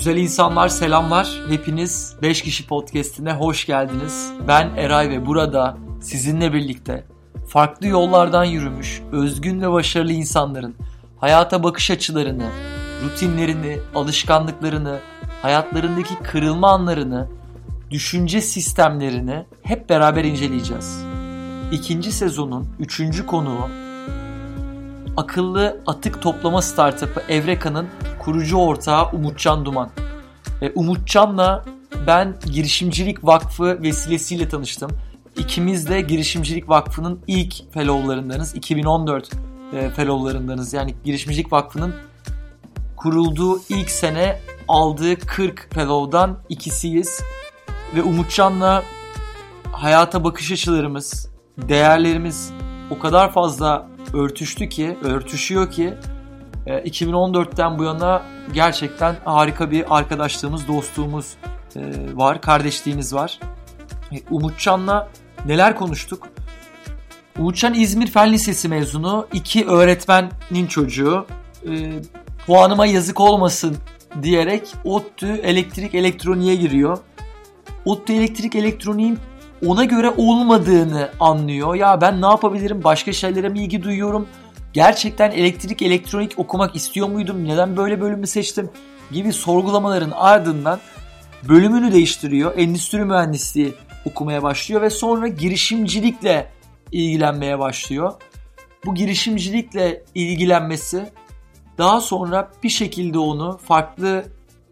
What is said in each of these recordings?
Güzel insanlar selamlar. Hepiniz 5 kişi podcast'ine hoş geldiniz. Ben Eray ve burada sizinle birlikte farklı yollardan yürümüş, özgün ve başarılı insanların hayata bakış açılarını, rutinlerini, alışkanlıklarını, hayatlarındaki kırılma anlarını, düşünce sistemlerini hep beraber inceleyeceğiz. İkinci sezonun üçüncü konuğu akıllı atık toplama startup'ı Evreka'nın kurucu ortağı Umutcan Duman. E, Umutcan'la ben Girişimcilik Vakfı vesilesiyle tanıştım. İkimiz de Girişimcilik Vakfı'nın ilk fellowlarındanız. 2014 e, fellowlarındanız. Yani Girişimcilik Vakfı'nın kurulduğu ilk sene aldığı 40 fellow'dan ikisiyiz. Ve Umutcan'la hayata bakış açılarımız, değerlerimiz o kadar fazla örtüştü ki, örtüşüyor ki 2014'ten bu yana gerçekten harika bir arkadaşlığımız, dostluğumuz e, var, kardeşliğimiz var. E, Umutcan'la neler konuştuk? Umutcan İzmir Fen Lisesi mezunu, iki öğretmenin çocuğu. E, puanıma yazık olmasın diyerek ODTÜ elektrik elektroniğe giriyor. ODTÜ elektrik elektroniğin ona göre olmadığını anlıyor. Ya ben ne yapabilirim? Başka şeylere mi ilgi duyuyorum? Gerçekten elektrik elektronik okumak istiyor muydum? Neden böyle bölümü seçtim? Gibi sorgulamaların ardından bölümünü değiştiriyor. Endüstri mühendisliği okumaya başlıyor ve sonra girişimcilikle ilgilenmeye başlıyor. Bu girişimcilikle ilgilenmesi daha sonra bir şekilde onu farklı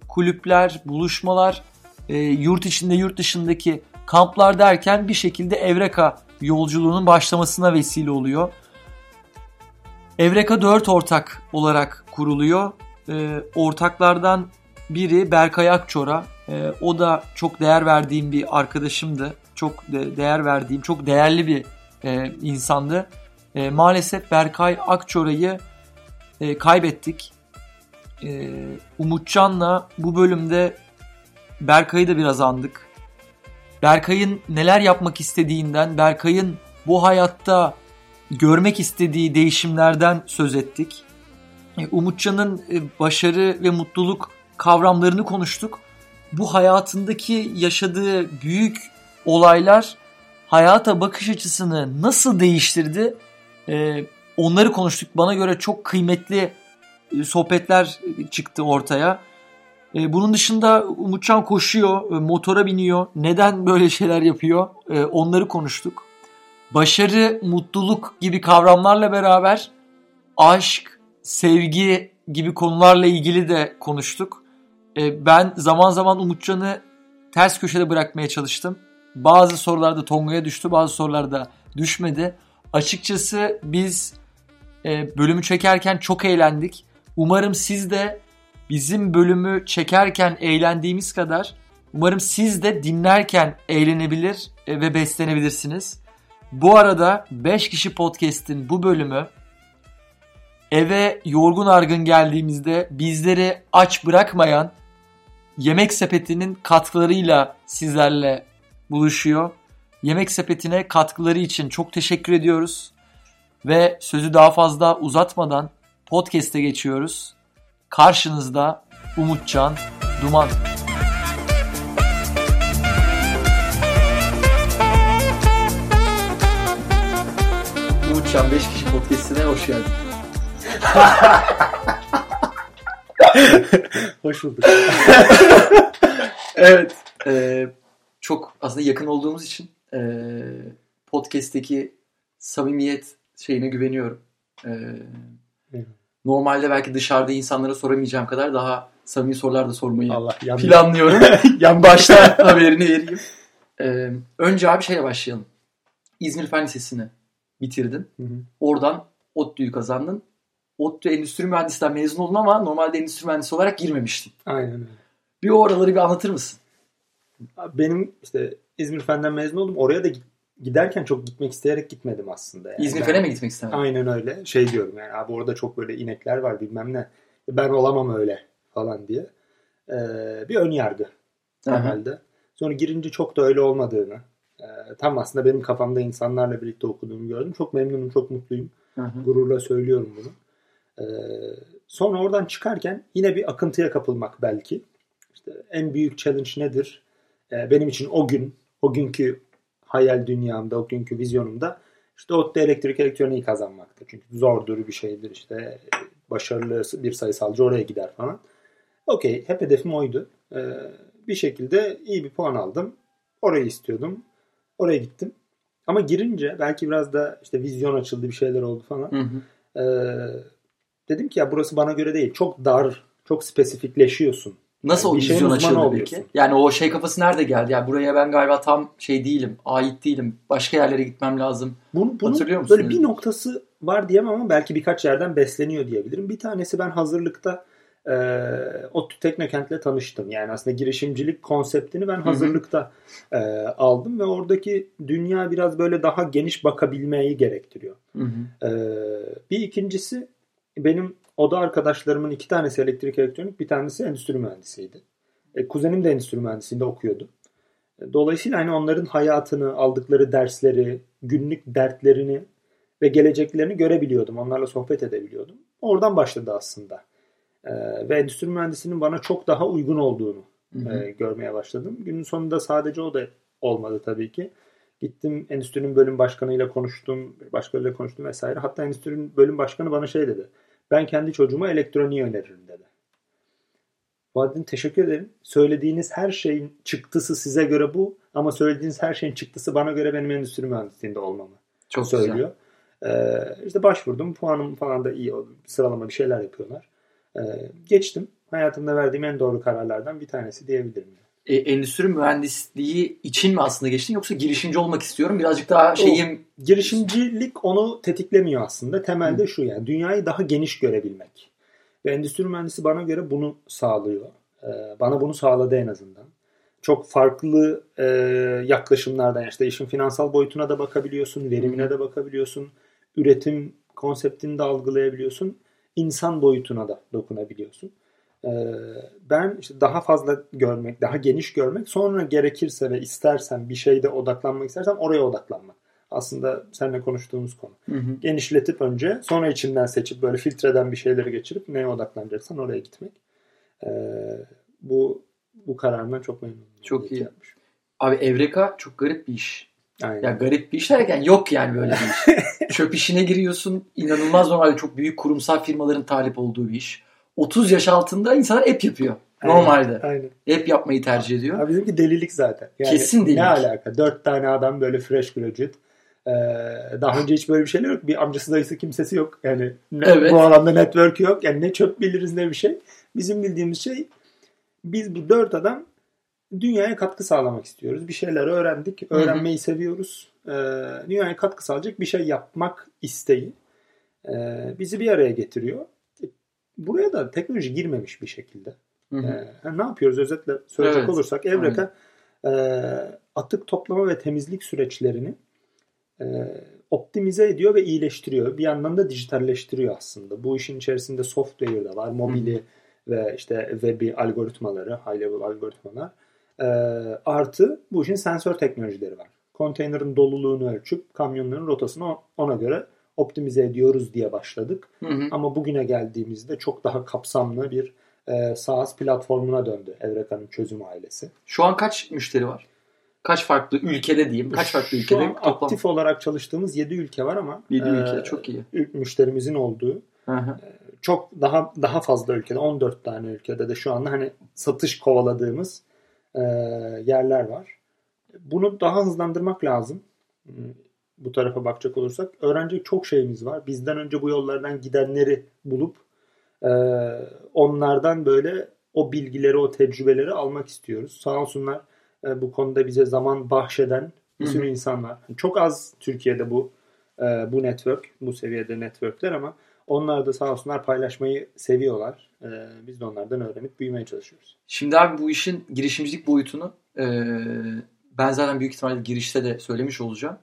kulüpler, buluşmalar, e, yurt içinde yurt dışındaki kamplar derken bir şekilde Evreka yolculuğunun başlamasına vesile oluyor. Evreka 4 ortak olarak kuruluyor. E, ortaklardan biri Berkay Akçora. E, o da çok değer verdiğim bir arkadaşımdı. Çok de, değer verdiğim, çok değerli bir e, insandı. E, maalesef Berkay Akçora'yı e, kaybettik. E, Umutcan'la bu bölümde Berkay'ı da biraz andık. Berkay'ın neler yapmak istediğinden, Berkay'ın bu hayatta görmek istediği değişimlerden söz ettik. E, Umutcan'ın e, başarı ve mutluluk kavramlarını konuştuk. Bu hayatındaki yaşadığı büyük olaylar hayata bakış açısını nasıl değiştirdi? E, onları konuştuk. Bana göre çok kıymetli sohbetler çıktı ortaya. Bunun dışında Umutcan koşuyor, motora biniyor. Neden böyle şeyler yapıyor? Onları konuştuk başarı, mutluluk gibi kavramlarla beraber aşk, sevgi gibi konularla ilgili de konuştuk. E, ben zaman zaman Umutcan'ı ters köşede bırakmaya çalıştım. Bazı sorularda Tonga'ya düştü, bazı sorularda düşmedi. Açıkçası biz e, bölümü çekerken çok eğlendik. Umarım siz de bizim bölümü çekerken eğlendiğimiz kadar umarım siz de dinlerken eğlenebilir e, ve beslenebilirsiniz. Bu arada 5 kişi podcast'in bu bölümü eve yorgun argın geldiğimizde bizleri aç bırakmayan Yemek Sepeti'nin katkılarıyla sizlerle buluşuyor. Yemek Sepeti'ne katkıları için çok teşekkür ediyoruz. Ve sözü daha fazla uzatmadan podcast'e geçiyoruz. Karşınızda Umutcan Duman. Uçan 5 kişi podcastine hoş geldin. hoş bulduk. evet. E, çok aslında yakın olduğumuz için e, podcast'teki samimiyet şeyine güveniyorum. E, normalde belki dışarıda insanlara soramayacağım kadar daha samimi sorular da sormayı Allah, planlıyorum. yan başta haberini vereyim. E, önce abi şeyle başlayalım. İzmir Fen Lisesi'ni bitirdin. Hı hı. Oradan ODTÜ'yü kazandın. ODTÜ Endüstri Mühendisliğinden mezun oldun ama normalde endüstri mühendisi olarak girmemiştin. Aynen öyle. Bir oraları bir anlatır mısın? Benim işte İzmir Fen'den mezun oldum. Oraya da giderken çok gitmek isteyerek gitmedim aslında. Yani. İzmir Fen'e mi gitmek istemedin? Aynen öyle. Şey diyorum yani abi orada çok böyle inekler var bilmem ne. Ben olamam öyle falan diye. Ee, bir ön yargı temelde. Sonra girince çok da öyle olmadığını e, tam aslında benim kafamda insanlarla birlikte okuduğumu gördüm. Çok memnunum, çok mutluyum. Hı hı. Gururla söylüyorum bunu. E, sonra oradan çıkarken yine bir akıntıya kapılmak belki. işte en büyük challenge nedir? E, benim için o gün, o günkü hayal dünyamda, o günkü vizyonumda işte ODTÜ elektrik elektroniği kazanmaktır. Çünkü zordur bir şeydir işte başarılı bir sayısalcı oraya gider falan. Okey hep hedefim oydu. Ee, bir şekilde iyi bir puan aldım. Orayı istiyordum. Oraya gittim. Ama girince belki biraz da işte vizyon açıldı bir şeyler oldu falan. Hı hı. Ee, dedim ki ya burası bana göre değil. Çok dar, çok spesifikleşiyorsun. Nasıl yani o vizyon açıldı peki? Yani o şey kafası nerede geldi? Yani buraya ben galiba tam şey değilim, ait değilim. Başka yerlere gitmem lazım. Bunu, bunun Hatırlıyor musun? Böyle bir noktası var diyemem ama belki birkaç yerden besleniyor diyebilirim. Bir tanesi ben hazırlıkta e, ODTÜ Teknokent'le tanıştım. Yani aslında girişimcilik konseptini ben hazırlıkta e, aldım ve oradaki dünya biraz böyle daha geniş bakabilmeyi gerektiriyor. Hı hı. E, bir ikincisi benim oda arkadaşlarımın iki tanesi elektrik elektronik, bir tanesi endüstri mühendisiydi. E, kuzenim de endüstri mühendisliğinde okuyordu. E, dolayısıyla hani onların hayatını, aldıkları dersleri, günlük dertlerini ve geleceklerini görebiliyordum. Onlarla sohbet edebiliyordum. Oradan başladı aslında. E, ve endüstri mühendisinin bana çok daha uygun olduğunu E, görmeye başladım. Günün sonunda sadece o da olmadı tabii ki. Gittim endüstrinin bölüm başkanıyla konuştum, başkalarıyla konuştum vesaire. Hatta endüstrinin bölüm başkanı bana şey dedi. Ben kendi çocuğuma elektroniği öneririm dedi. Vadin teşekkür ederim. Söylediğiniz her şeyin çıktısı size göre bu ama söylediğiniz her şeyin çıktısı bana göre benim endüstri mühendisliğinde olmamı Çok söylüyor. Güzel. Ee, işte başvurdum. Puanım falan da iyi. Sıralama bir şeyler yapıyorlar. Ee, geçtim. Hayatımda verdiğim en doğru kararlardan bir tanesi diyebilirim. E, endüstri mühendisliği için mi aslında geçtin yoksa girişimci olmak istiyorum birazcık daha şeyim... O, girişimcilik onu tetiklemiyor aslında. Temelde Hı. şu yani dünyayı daha geniş görebilmek. Ve endüstri mühendisi bana göre bunu sağlıyor. Ee, bana bunu sağladı en azından. Çok farklı e, yaklaşımlardan işte işin finansal boyutuna da bakabiliyorsun, verimine de bakabiliyorsun, üretim konseptini de algılayabiliyorsun, insan boyutuna da dokunabiliyorsun. Ee, ben işte daha fazla görmek, daha geniş görmek, sonra gerekirse ve istersen bir şeyde odaklanmak istersen oraya odaklanmak. Aslında seninle konuştuğumuz konu. Hı hı. Genişletip önce sonra içinden seçip böyle filtreden bir şeyleri geçirip neye odaklanacaksan oraya gitmek. Ee, bu bu kararından çok memnunum. Çok iyi. Yapmış. Abi Evreka çok garip bir iş. Aynen. Ya garip bir iş derken yok yani böyle bir iş. Çöp işine giriyorsun. İnanılmaz normalde çok büyük kurumsal firmaların talip olduğu bir iş. 30 yaş altında insanlar app yapıyor. Normalde. Aynen. App yapmayı tercih ediyor. Abi bizimki delilik zaten. Yani Kesin delilik. Ne alaka? Dört tane adam böyle fresh graduate. Ee, daha önce hiç böyle bir şeyler yok. Bir amcası dayısı kimsesi yok. Yani ne, evet. bu alanda network yok. Yani ne çöp biliriz ne bir şey. Bizim bildiğimiz şey biz bu dört adam dünyaya katkı sağlamak istiyoruz. Bir şeyler öğrendik. Öğrenmeyi Hı-hı. seviyoruz. Ee, dünyaya katkı sağlayacak bir şey yapmak isteği e, bizi bir araya getiriyor buraya da teknoloji girmemiş bir şekilde. Hı hı. Ee, ne yapıyoruz özetle söyleyecek evet. olursak Evreka e, atık toplama ve temizlik süreçlerini e, optimize ediyor ve iyileştiriyor. Bir yandan da dijitalleştiriyor aslında. Bu işin içerisinde software da var, mobili hı ve işte web'i algoritmaları, high level algoritmalar. E, artı bu işin sensör teknolojileri var. Konteynerin doluluğunu ölçüp kamyonların rotasını ona göre optimize ediyoruz diye başladık. Hı hı. Ama bugüne geldiğimizde çok daha kapsamlı bir e, SaaS platformuna döndü Evreka'nın çözüm ailesi. Şu an kaç müşteri var? Kaç farklı ülkede diyeyim? Kaç farklı Şu ülkede? An toplam... aktif olarak çalıştığımız 7 ülke var ama 7 ülke e, çok iyi. Müşterimizin olduğu hı hı. E, çok daha daha fazla ülkede 14 tane ülkede de şu anda hani satış kovaladığımız e, yerler var. Bunu daha hızlandırmak lazım bu tarafa bakacak olursak öğrenecek çok şeyimiz var. Bizden önce bu yollardan gidenleri bulup e, onlardan böyle o bilgileri, o tecrübeleri almak istiyoruz. Sağ olsunlar e, bu konuda bize zaman bahşeden bir sürü Hı-hı. insan var. Çok az Türkiye'de bu e, bu network, bu seviyede networkler ama onlar da sağ olsunlar paylaşmayı seviyorlar. E, biz de onlardan öğrenip büyümeye çalışıyoruz. Şimdi abi bu işin girişimcilik boyutunu e, ben zaten büyük ihtimalle girişte de söylemiş olacağım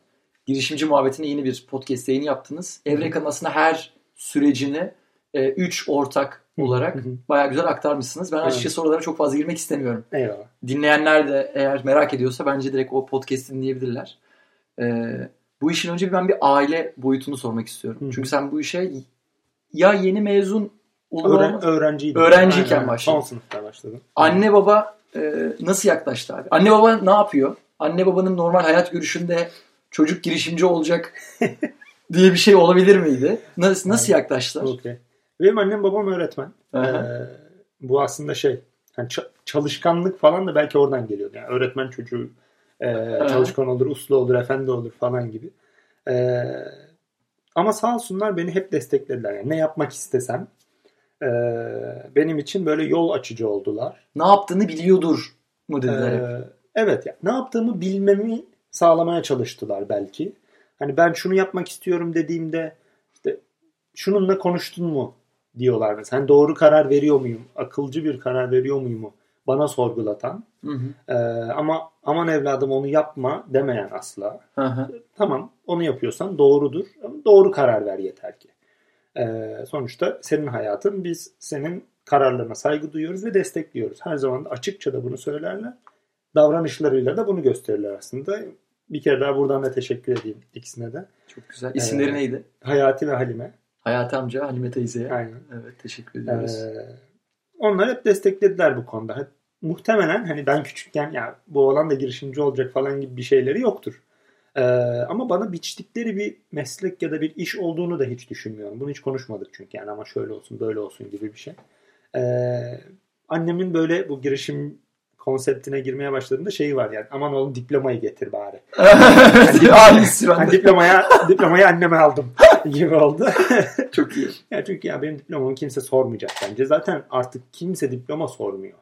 girişimci muhabbetine yeni bir podcast yayını yaptınız. Evreka'nın aslında her sürecini 3 e, ortak olarak bayağı güzel aktarmışsınız. Ben açıkçası oralara çok fazla girmek istemiyorum. Eyvallah. Dinleyenler de eğer merak ediyorsa bence direkt o podcast'i dinleyebilirler. Ee, bu işin önce ben bir aile boyutunu sormak istiyorum. Hı-hı. Çünkü sen bu işe ya yeni mezun olur Öğren, öğrenciydim. Öğrenciyken Aynen, başladın. Son sınıfta başladım. Anne baba e, nasıl yaklaştı abi? Anne baba ne yapıyor? Anne babanın normal hayat görüşünde çocuk girişimci olacak diye bir şey olabilir miydi? Nasıl, nasıl yaklaştılar? Okey. Benim annem babam öğretmen. Aha. Ee, bu aslında şey yani ça- çalışkanlık falan da belki oradan geliyor. Yani öğretmen çocuğu e, çalışkan olur, uslu olur, efendi olur falan gibi. Ee, ama sağ olsunlar beni hep desteklediler. Yani ne yapmak istesem e, benim için böyle yol açıcı oldular. Ne yaptığını biliyordur mu dediler. Ee, evet. Yani ne yaptığımı bilmemi sağlamaya çalıştılar belki. Hani ben şunu yapmak istiyorum dediğimde işte şununla konuştun mu diyorlar mesela. Hani doğru karar veriyor muyum? Akılcı bir karar veriyor muyum? Bana sorgulatan. Hı hı. Ee, ama aman evladım onu yapma demeyen asla. Hı hı. Tamam onu yapıyorsan doğrudur. Ama doğru karar ver yeter ki. Ee, sonuçta senin hayatın biz senin kararlarına saygı duyuyoruz ve destekliyoruz. Her zaman açıkça da bunu söylerler. Davranışlarıyla da bunu gösterirler aslında. Bir kere daha buradan da teşekkür edeyim ikisine de. Çok güzel. İsimleri Ee, neydi? Hayati ve Halime. Hayati amca, Halime teyzeye. Aynen. Evet teşekkür ediyoruz. Ee, onlar hep desteklediler bu konuda. Hep, muhtemelen hani ben küçükken ya bu oğlan da girişimci olacak falan gibi bir şeyleri yoktur. Ee, ama bana biçtikleri bir meslek ya da bir iş olduğunu da hiç düşünmüyorum. Bunu hiç konuşmadık çünkü yani ama şöyle olsun böyle olsun gibi bir şey. Ee, annemin böyle bu girişim konseptine girmeye başladığında şeyi var yani aman oğlum diplomayı getir bari. Aynısı Hani bende. diplomaya, diplomayı anneme aldım gibi oldu. Çok iyi. Ya çünkü ya benim diplomamı kimse sormayacak bence. Zaten artık kimse diploma sormuyor.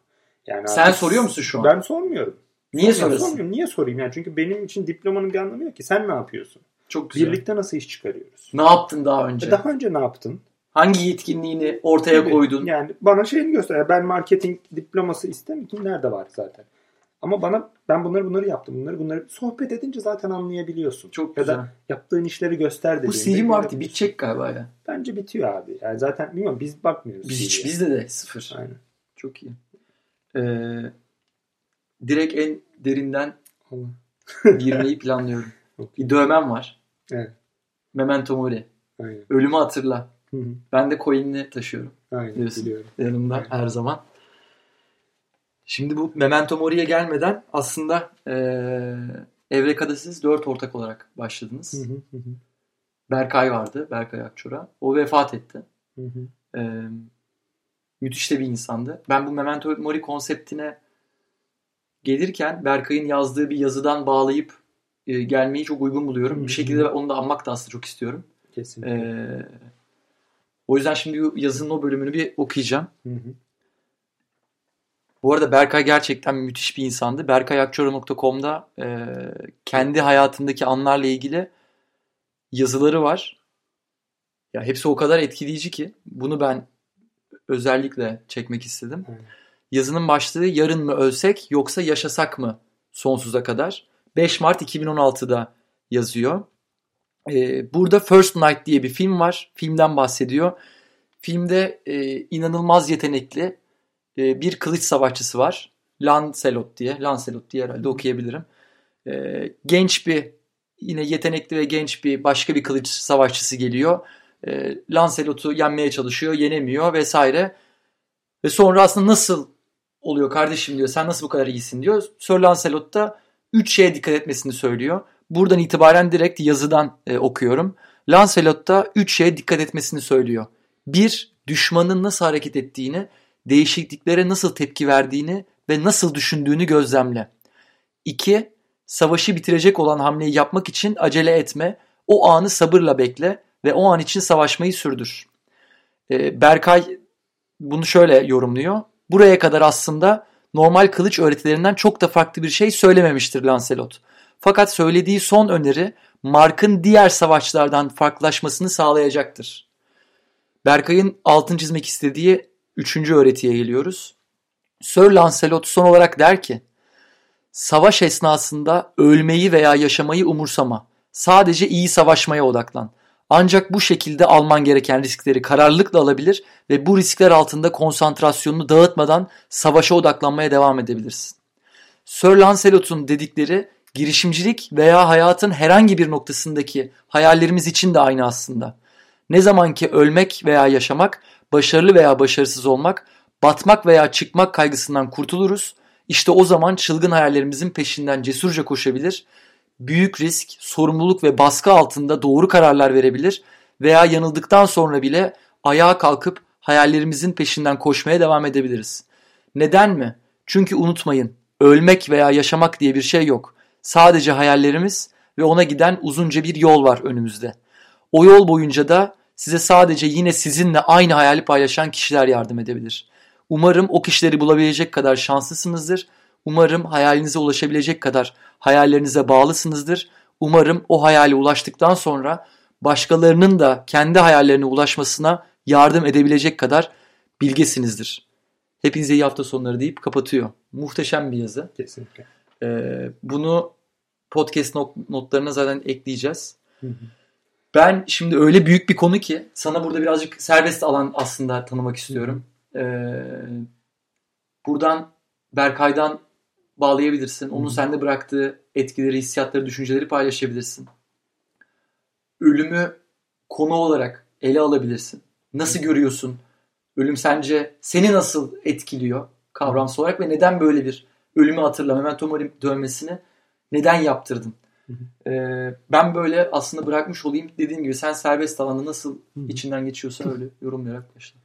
Yani Sen soruyor musun şu an? Ben sormuyorum. Niye Sormuyorum, soruyorsun? Sormuyorum. Niye sorayım yani? Çünkü benim için diplomanın bir anlamı yok ki. Sen ne yapıyorsun? Çok güzel. Birlikte nasıl iş çıkarıyoruz? Ne yaptın daha önce? E Daha önce ne yaptın? Hangi yetkinliğini ortaya Gibi. koydun? Yani bana şeyini göster. Ben marketing diploması istemiyorum. Nerede var zaten? Ama bana ben bunları bunları yaptım. Bunları bunları sohbet edince zaten anlayabiliyorsun. Çok ya güzel. da yaptığın işleri göster Bu dediğinde CV Marti bitecek galiba ya. Bence bitiyor abi. Yani zaten bilmiyorum biz bakmıyoruz. Biz hiç bizde de sıfır. Aynen. Çok iyi. Ee, direkt en derinden girmeyi planlıyorum. Bir dövmem var. Evet. Memento Mori. Aynen. Ölümü hatırla. Hı hı. Ben de coin'ini taşıyorum Aynen. Biliyorsun. Biliyorum. yanımda Aynen. her zaman. Şimdi bu Memento Mori'ye gelmeden aslında ee, Evreka'da siz dört ortak olarak başladınız. Hı hı. Berkay vardı. Berkay Akçora. O vefat etti. Hı hı. Ee, müthiş de bir insandı. Ben bu Memento Mori konseptine gelirken Berkay'ın yazdığı bir yazıdan bağlayıp e, gelmeyi çok uygun buluyorum. Hı hı. Bir şekilde onu da anmak da aslında çok istiyorum. Kesinlikle. Ee, o yüzden şimdi yazının o bölümünü bir okuyacağım. Hı hı. Bu arada Berkay gerçekten müthiş bir insandı. berkayakçora.com'da e, kendi hayatındaki anlarla ilgili yazıları var. Ya hepsi o kadar etkileyici ki bunu ben özellikle çekmek istedim. Yazının başlığı yarın mı ölsek yoksa yaşasak mı sonsuza kadar. 5 Mart 2016'da yazıyor. Ee, burada First Night diye bir film var. Filmden bahsediyor. Filmde e, inanılmaz yetenekli e, bir kılıç savaşçısı var. Lancelot diye. Lancelot diye herhalde okuyabilirim. E, genç bir yine yetenekli ve genç bir başka bir kılıç savaşçısı geliyor. E, Lancelot'u yenmeye çalışıyor. Yenemiyor vesaire. Ve sonra aslında nasıl oluyor kardeşim diyor. Sen nasıl bu kadar iyisin diyor. Sir Lancelot da 3 şeye dikkat etmesini söylüyor. Buradan itibaren direkt yazıdan e, okuyorum. Lancelot da 3 şeye dikkat etmesini söylüyor. 1. Düşmanın nasıl hareket ettiğini, değişikliklere nasıl tepki verdiğini ve nasıl düşündüğünü gözlemle. 2. Savaşı bitirecek olan hamleyi yapmak için acele etme. O anı sabırla bekle ve o an için savaşmayı sürdür. E, Berkay bunu şöyle yorumluyor. Buraya kadar aslında normal kılıç öğretilerinden çok da farklı bir şey söylememiştir Lancelot. Fakat söylediği son öneri Mark'ın diğer savaşçılardan farklılaşmasını sağlayacaktır. Berkay'ın altın çizmek istediği üçüncü öğretiye geliyoruz. Sir Lancelot son olarak der ki, Savaş esnasında ölmeyi veya yaşamayı umursama. Sadece iyi savaşmaya odaklan. Ancak bu şekilde alman gereken riskleri kararlılıkla alabilir ve bu riskler altında konsantrasyonunu dağıtmadan savaşa odaklanmaya devam edebilirsin. Sir Lancelot'un dedikleri girişimcilik veya hayatın herhangi bir noktasındaki hayallerimiz için de aynı aslında. Ne zaman ki ölmek veya yaşamak, başarılı veya başarısız olmak, batmak veya çıkmak kaygısından kurtuluruz. İşte o zaman çılgın hayallerimizin peşinden cesurca koşabilir, büyük risk, sorumluluk ve baskı altında doğru kararlar verebilir veya yanıldıktan sonra bile ayağa kalkıp hayallerimizin peşinden koşmaya devam edebiliriz. Neden mi? Çünkü unutmayın, ölmek veya yaşamak diye bir şey yok. Sadece hayallerimiz ve ona giden uzunca bir yol var önümüzde. O yol boyunca da size sadece yine sizinle aynı hayali paylaşan kişiler yardım edebilir. Umarım o kişileri bulabilecek kadar şanslısınızdır. Umarım hayalinize ulaşabilecek kadar hayallerinize bağlısınızdır. Umarım o hayale ulaştıktan sonra başkalarının da kendi hayallerine ulaşmasına yardım edebilecek kadar bilgesinizdir. Hepinize iyi hafta sonları deyip kapatıyor. Muhteşem bir yazı. Kesinlikle. Ee, bunu podcast not, notlarına zaten ekleyeceğiz. Ben şimdi öyle büyük bir konu ki sana burada birazcık serbest alan aslında tanımak istiyorum. Ee, buradan Berkay'dan bağlayabilirsin. Onun sende bıraktığı etkileri, hissiyatları, düşünceleri paylaşabilirsin. Ölümü konu olarak ele alabilirsin. Nasıl görüyorsun? Ölüm sence seni nasıl etkiliyor kavramsal olarak ve neden böyle bir ölümü hatırla, memento mori dövmesini neden yaptırdın? Ee, ben böyle aslında bırakmış olayım. Dediğim gibi sen serbest alanda nasıl içinden geçiyorsan öyle yorumlayarak başla.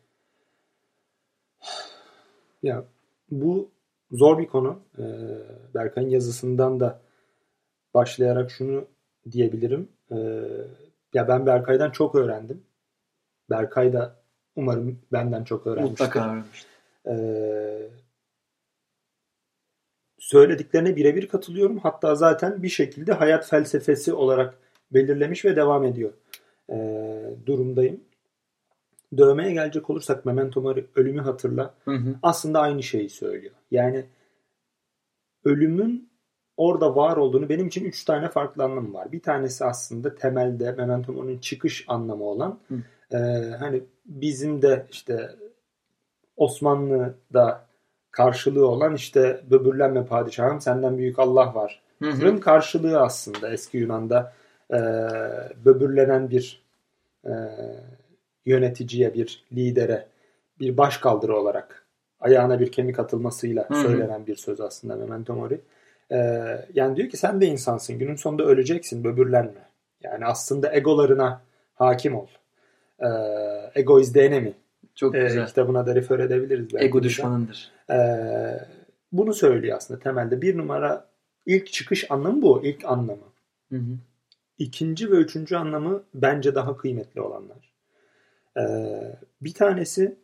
Ya bu zor bir konu. Ee, Berkay'ın yazısından da başlayarak şunu diyebilirim. Ee, ya ben Berkay'dan çok öğrendim. Berkay da umarım benden çok öğrenmiştir. Mutlaka öğrenmiştir. Ee, söylediklerine birebir katılıyorum. Hatta zaten bir şekilde hayat felsefesi olarak belirlemiş ve devam ediyor ee, durumdayım. Dövmeye gelecek olursak Memento Mori ölümü hatırla. Hı hı. Aslında aynı şeyi söylüyor. Yani ölümün orada var olduğunu benim için üç tane farklı anlamı var. Bir tanesi aslında temelde Memento Mori'nin çıkış anlamı olan Hı. e, hani bizim de işte Osmanlı'da karşılığı olan işte böbürlenme padişahım senden büyük Allah var. Hı hı. Bunun karşılığı aslında eski Yunan'da e, böbürlenen bir e, yöneticiye, bir lidere, bir başkaldırı olarak ayağına bir kemik atılmasıyla Hı hı. söylenen bir söz aslında Memento Mori. E, yani diyor ki sen de insansın. Günün sonunda öleceksin. Böbürlenme. Yani aslında egolarına hakim ol. E, Ego is the enemy. Çok E, güzel. kitabına da refer edebiliriz. Ego düşmanındır. Ee, bunu söylüyor aslında temelde. Bir numara ilk çıkış anlamı bu. ilk anlamı. Hı hı. İkinci ve üçüncü anlamı bence daha kıymetli olanlar. Ee, bir tanesi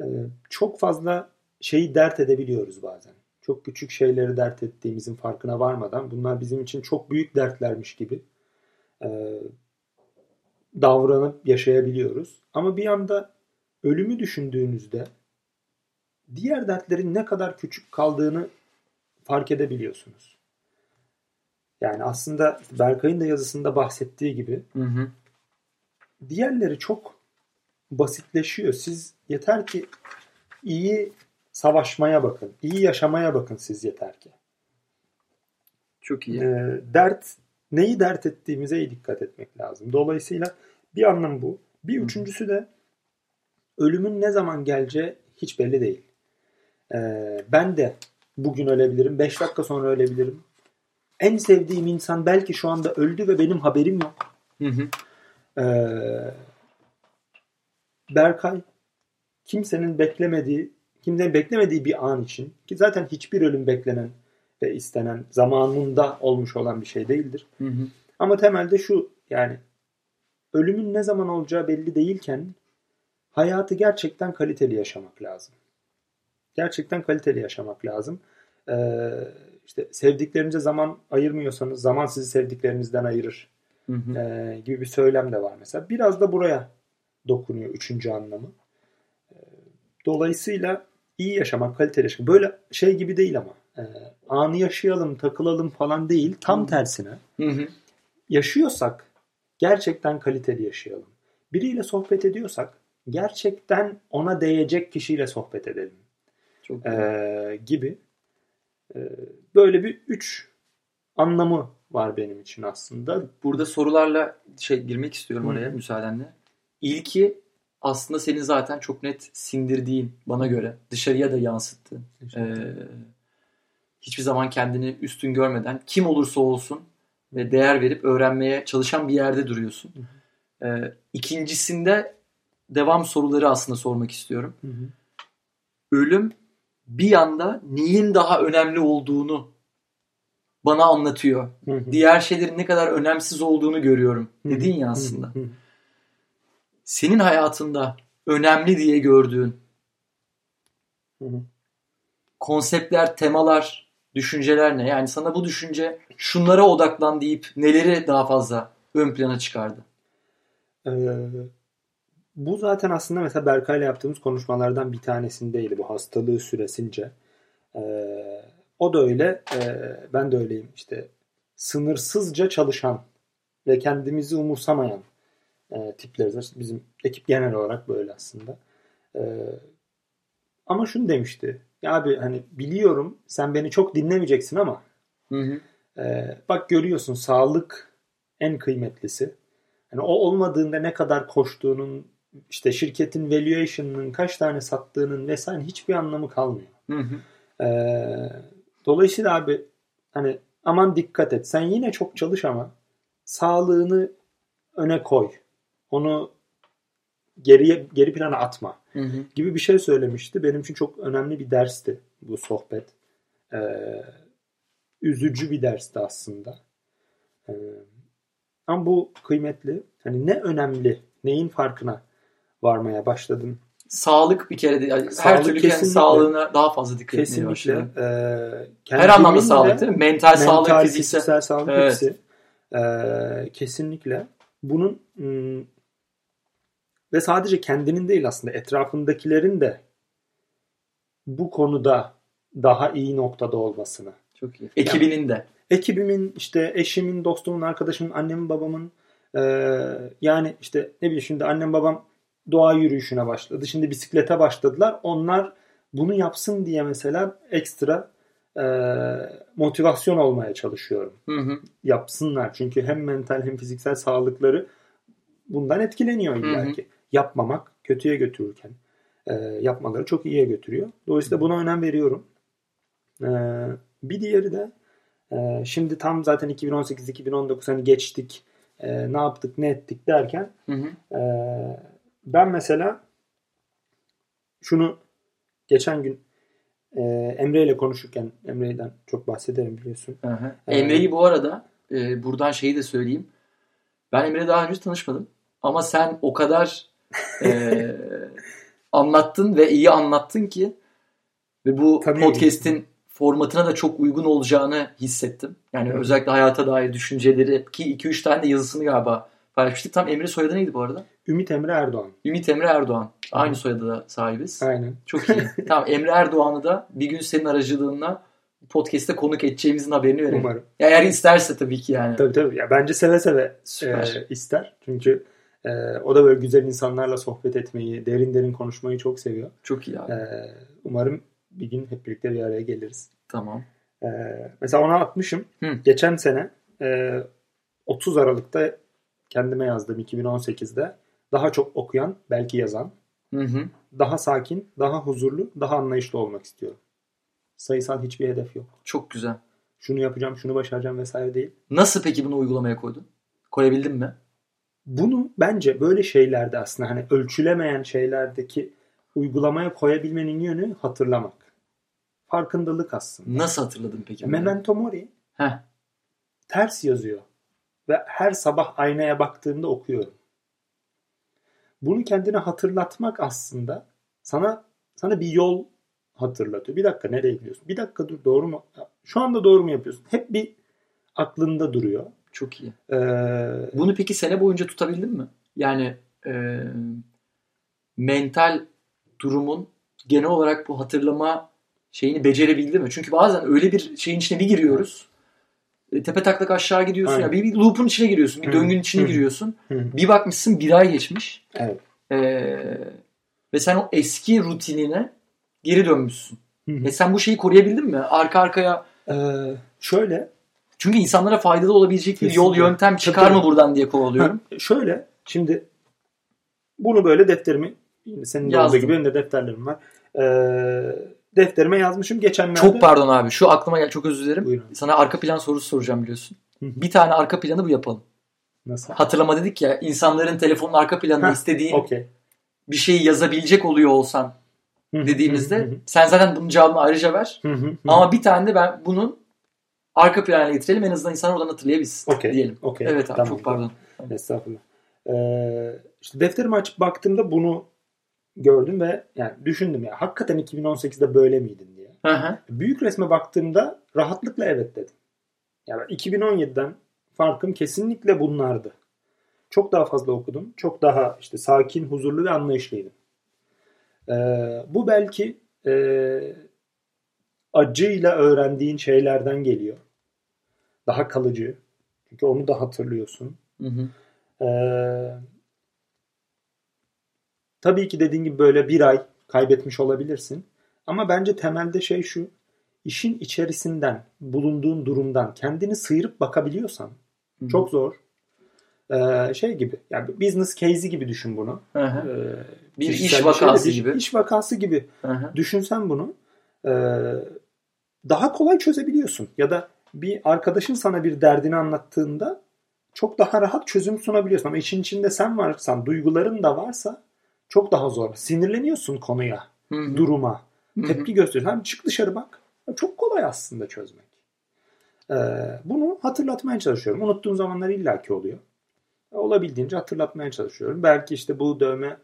e, çok fazla şeyi dert edebiliyoruz bazen. Çok küçük şeyleri dert ettiğimizin farkına varmadan bunlar bizim için çok büyük dertlermiş gibi e, davranıp yaşayabiliyoruz. Ama bir anda ölümü düşündüğünüzde diğer dertlerin ne kadar küçük kaldığını fark edebiliyorsunuz. Yani aslında Berkay'ın da yazısında bahsettiği gibi Hı hı. diğerleri çok basitleşiyor. Siz yeter ki iyi savaşmaya bakın, iyi yaşamaya bakın siz yeter ki. Çok iyi. Ee, dert neyi dert ettiğimize iyi dikkat etmek lazım. Dolayısıyla bir anlam bu. Bir üçüncüsü de ölümün ne zaman geleceği hiç belli değil. Ee, ben de bugün ölebilirim. 5 dakika sonra ölebilirim. En sevdiğim insan belki şu anda öldü ve benim haberim yok. Hı hı. Ee, Berkay kimsenin beklemediği kimsenin beklemediği bir an için ki zaten hiçbir ölüm beklenen ve istenen zamanında olmuş olan bir şey değildir. Hı hı. Ama temelde şu yani ölümün ne zaman olacağı belli değilken hayatı gerçekten kaliteli yaşamak lazım. Gerçekten kaliteli yaşamak lazım. Ee, işte sevdiklerinize zaman ayırmıyorsanız zaman sizi sevdiklerinizden ayırır Hı hı. ee, gibi bir söylem de var mesela. Biraz da buraya dokunuyor üçüncü anlamı. Ee, dolayısıyla iyi yaşamak, kaliteli yaşamak. Böyle şey gibi değil ama. Ee, anı yaşayalım, takılalım falan değil. Tam tersine. Hı hı. Yaşıyorsak gerçekten kaliteli yaşayalım. Biriyle sohbet ediyorsak gerçekten ona değecek kişiyle sohbet edelim. Çok. Ee, gibi. Ee, böyle bir üç anlamı var benim için aslında. Burada sorularla şey girmek istiyorum Hı. oraya müsaadenle. İlki aslında senin zaten çok net sindirdiğin bana göre dışarıya da yansıttı. Ee, hiçbir zaman kendini üstün görmeden kim olursa olsun ve değer verip öğrenmeye çalışan bir yerde duruyorsun. Ee, ikincisinde devam soruları aslında sormak istiyorum. Hı hı. Ölüm bir yanda neyin daha önemli olduğunu bana anlatıyor. Hı hı. Diğer şeylerin ne kadar önemsiz olduğunu görüyorum. Dedin ya aslında. Senin hayatında önemli diye gördüğün konseptler, temalar, düşünceler ne? Yani sana bu düşünce şunlara odaklan deyip neleri daha fazla ön plana çıkardı? Ee, bu zaten aslında mesela Berkay'la yaptığımız konuşmalardan bir tanesindeydi bu hastalığı süresince. Ee, o da öyle, e, ben de öyleyim işte sınırsızca çalışan ve kendimizi umursamayan e, tipleriz. Bizim ekip genel olarak böyle aslında. Ee, ama şunu demişti. Ya abi hani biliyorum sen beni çok dinlemeyeceksin ama Hı hı. ee, bak görüyorsun sağlık en kıymetlisi. Yani o olmadığında ne kadar koştuğunun, işte şirketin valuation'ının kaç tane sattığının vesaire hiçbir anlamı kalmıyor. Hı hı. Ee, dolayısıyla abi hani aman dikkat et. Sen yine çok çalış ama sağlığını öne koy. Onu geriye geri plana atma Hı hı. gibi bir şey söylemişti. Benim için çok önemli bir dersti bu sohbet. Ee, üzücü bir dersti aslında. Ee, ama bu kıymetli. Hani ne önemli, neyin farkına varmaya başladın. Sağlık bir kere de her Sağlık türlü kendi sağlığına daha fazla dikkat etmeye başladım. Ee, Her anlamda sağlık değil mi? Mental, sağlık, mental, fiziksel. fiziksel sağlık Evet. hepsi. Ee, kesinlikle. Bunun ım, ve sadece kendinin değil aslında etrafındakilerin de bu konuda daha iyi noktada olmasını. Çok iyi. Ekibinin de. Ekibimin, işte eşimin, dostumun, arkadaşımın, annemin, babamın e, yani işte ne bileyim şimdi annem babam doğa yürüyüşüne başladı. Şimdi bisiklete başladılar. Onlar bunu yapsın diye mesela ekstra e, motivasyon olmaya çalışıyorum. Hı hı. Yapsınlar. Çünkü hem mental hem fiziksel sağlıkları bundan etkileniyor Hı hı. illaki. Yapmamak kötüye götürürken e, yapmaları çok iyiye götürüyor. Dolayısıyla buna önem veriyorum. E, bir diğeri de e, şimdi tam zaten 2018-2019 hani geçtik e, ne yaptık ne ettik derken Hı hı. e, ben mesela şunu geçen gün e, Emre ile konuşurken Emre'den çok bahsederim biliyorsun. Hı hı. Ee, Emre'yi bu arada e, buradan şeyi de söyleyeyim. Ben Emre'yle daha önce tanışmadım. Ama sen o kadar e, anlattın ve iyi anlattın ki ve bu Tabii. podcast'in formatına da çok uygun olacağını hissettim. Yani Hı. özellikle hayata dair düşünceleri ki 2-3 tane de yazısını galiba paylaşmıştık. Tam Emre soyadı neydi bu arada? Ümit Emre Erdoğan. Ümit Emre Erdoğan. Aynı soyada da sahibiz. Aynen. Çok iyi. tamam Emre Erdoğan'ı da bir gün senin aracılığınla podcast'te konuk edeceğimizin haberini verelim. Umarım. Ya eğer isterse tabii ki yani. Tabii tabii. Ya bence seve seve Süper. e, ister. Çünkü e, o da böyle güzel insanlarla sohbet etmeyi, derin derin konuşmayı çok seviyor. Çok iyi abi. E, umarım bir gün hep birlikte bir araya geliriz. Tamam. E, mesela ona atmışım. Hı. Geçen sene e, 30 Aralık'ta kendime yazdım 2018'de. Daha çok okuyan, belki yazan, Hı hı. daha sakin, daha huzurlu, daha anlayışlı olmak istiyorum. Sayısal hiçbir hedef yok. Çok güzel. Şunu yapacağım, şunu başaracağım vesaire değil. Nasıl peki bunu uygulamaya koydun? Koyabildin mi? Bunu bence böyle şeylerde aslında hani ölçülemeyen şeylerdeki uygulamaya koyabilmenin yönü hatırlamak. Farkındalık aslında. Nasıl hatırladın peki? Memento Mori Heh. ters yazıyor. Ve her sabah aynaya baktığımda okuyorum. Bunu kendine hatırlatmak aslında sana sana bir yol hatırlatıyor. Bir dakika nereye gidiyorsun? Bir dakika dur doğru mu? Şu anda doğru mu yapıyorsun? Hep bir aklında duruyor. Çok iyi. Ee, Bunu peki sene boyunca tutabildin mi? Yani e, mental durumun genel olarak bu hatırlama şeyini becerebildi mi? Çünkü bazen öyle bir şeyin içine bir giriyoruz. E, tepe taklak aşağı gidiyorsun. Aynen. Ya bir, bir loop'un içine giriyorsun. Bir Hı. döngünün içine Hı. giriyorsun. hı, Bir bakmışsın bir ay geçmiş. evet. E, ve sen o eski rutinine geri dönmüşsün. Hı. E sen bu şeyi koruyabildin mi? Arka arkaya Ee, şöyle çünkü insanlara faydalı olabilecek bir yol Kesinlikle. yöntem çıkar Tabii. mı buradan diye kovalıyorum. Ha, şöyle şimdi bunu böyle defterimi senin de olduğu gibi benim de defterlerim var. Ee, defterime yazmışım geçenlerde. Çok pardon abi. Şu aklıma gel. Çok özür dilerim. Buyurun. Sana arka plan sorusu soracağım biliyorsun. Hı hı. Bir tane arka planı bu yapalım. Nasıl? Hatırlama dedik ya insanların telefonun arka planını istediğin Okey. bir şeyi yazabilecek oluyor olsan dediğimizde sen zaten bunun cevabını ayrıca ver. Ama bir tane de ben bunun arka planına getirelim en azından insan oradan hatırlayabilsin Okey, diyelim. okey. Evet abi Tamam. çok pardon. Estağfurullah. Ee, işte defterimi açıp baktığımda bunu gördüm ve yani düşündüm ya hakikaten 2018'de böyle miydin diye. Hı hı. Büyük resme baktığımda rahatlıkla evet dedim. Yani 2017'den farkım kesinlikle bunlardı. Çok daha fazla okudum. Çok daha işte sakin, huzurlu ve anlayışlıydım. Ee, bu belki e, acıyla öğrendiğin şeylerden geliyor. Daha kalıcı. Çünkü onu da hatırlıyorsun. Hı hı. Ee, tabii ki dediğin gibi böyle bir ay kaybetmiş olabilirsin. Ama bence temelde şey şu. işin içerisinden, bulunduğun durumdan kendini sıyırıp bakabiliyorsan Hı hı. çok zor. Ee, şey gibi. Yani business case'i gibi düşün bunu. Hı hı. Ee, Bir iş şey vakası bir gibi. İş vakası gibi. Hı hı. Düşünsen bunu ee, daha kolay çözebiliyorsun. Ya da bir arkadaşın sana bir derdini anlattığında çok daha rahat çözüm sunabiliyorsun. Ama işin içinde sen varsan, duyguların da varsa çok daha zor. Sinirleniyorsun konuya, Hı hı. duruma. Hı hı. Tepki gösteriyorsun. Hem çık dışarı bak. Çok kolay aslında çözmek. Ee, bunu hatırlatmaya çalışıyorum. Unuttuğum zamanlar illaki oluyor. Olabildiğince hatırlatmaya çalışıyorum. Belki işte bu dövme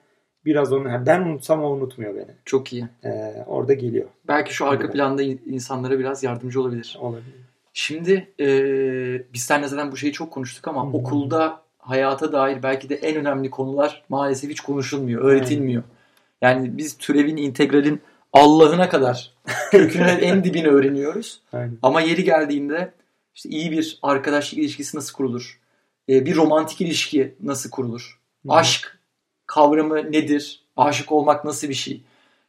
biraz onu ben unutsam o unutmuyor beni. Çok iyi. Ee, orada geliyor. Belki şu arka Evet. planda in- insanlara biraz yardımcı olabilir. Olabilir. Şimdi e, biz seninle zaten bu şeyi çok konuştuk ama Hı hı. okulda hayata dair belki de en önemli konular maalesef hiç konuşulmuyor, öğretilmiyor. Yani biz türevin, integralin Allah'ına kadar kökünün en dibini öğreniyoruz. Aynen. Ama yeri geldiğinde işte iyi bir arkadaşlık ilişkisi nasıl kurulur? E, bir romantik ilişki nasıl kurulur? Hı. Aşk kavramı nedir? Aşık olmak nasıl bir şey?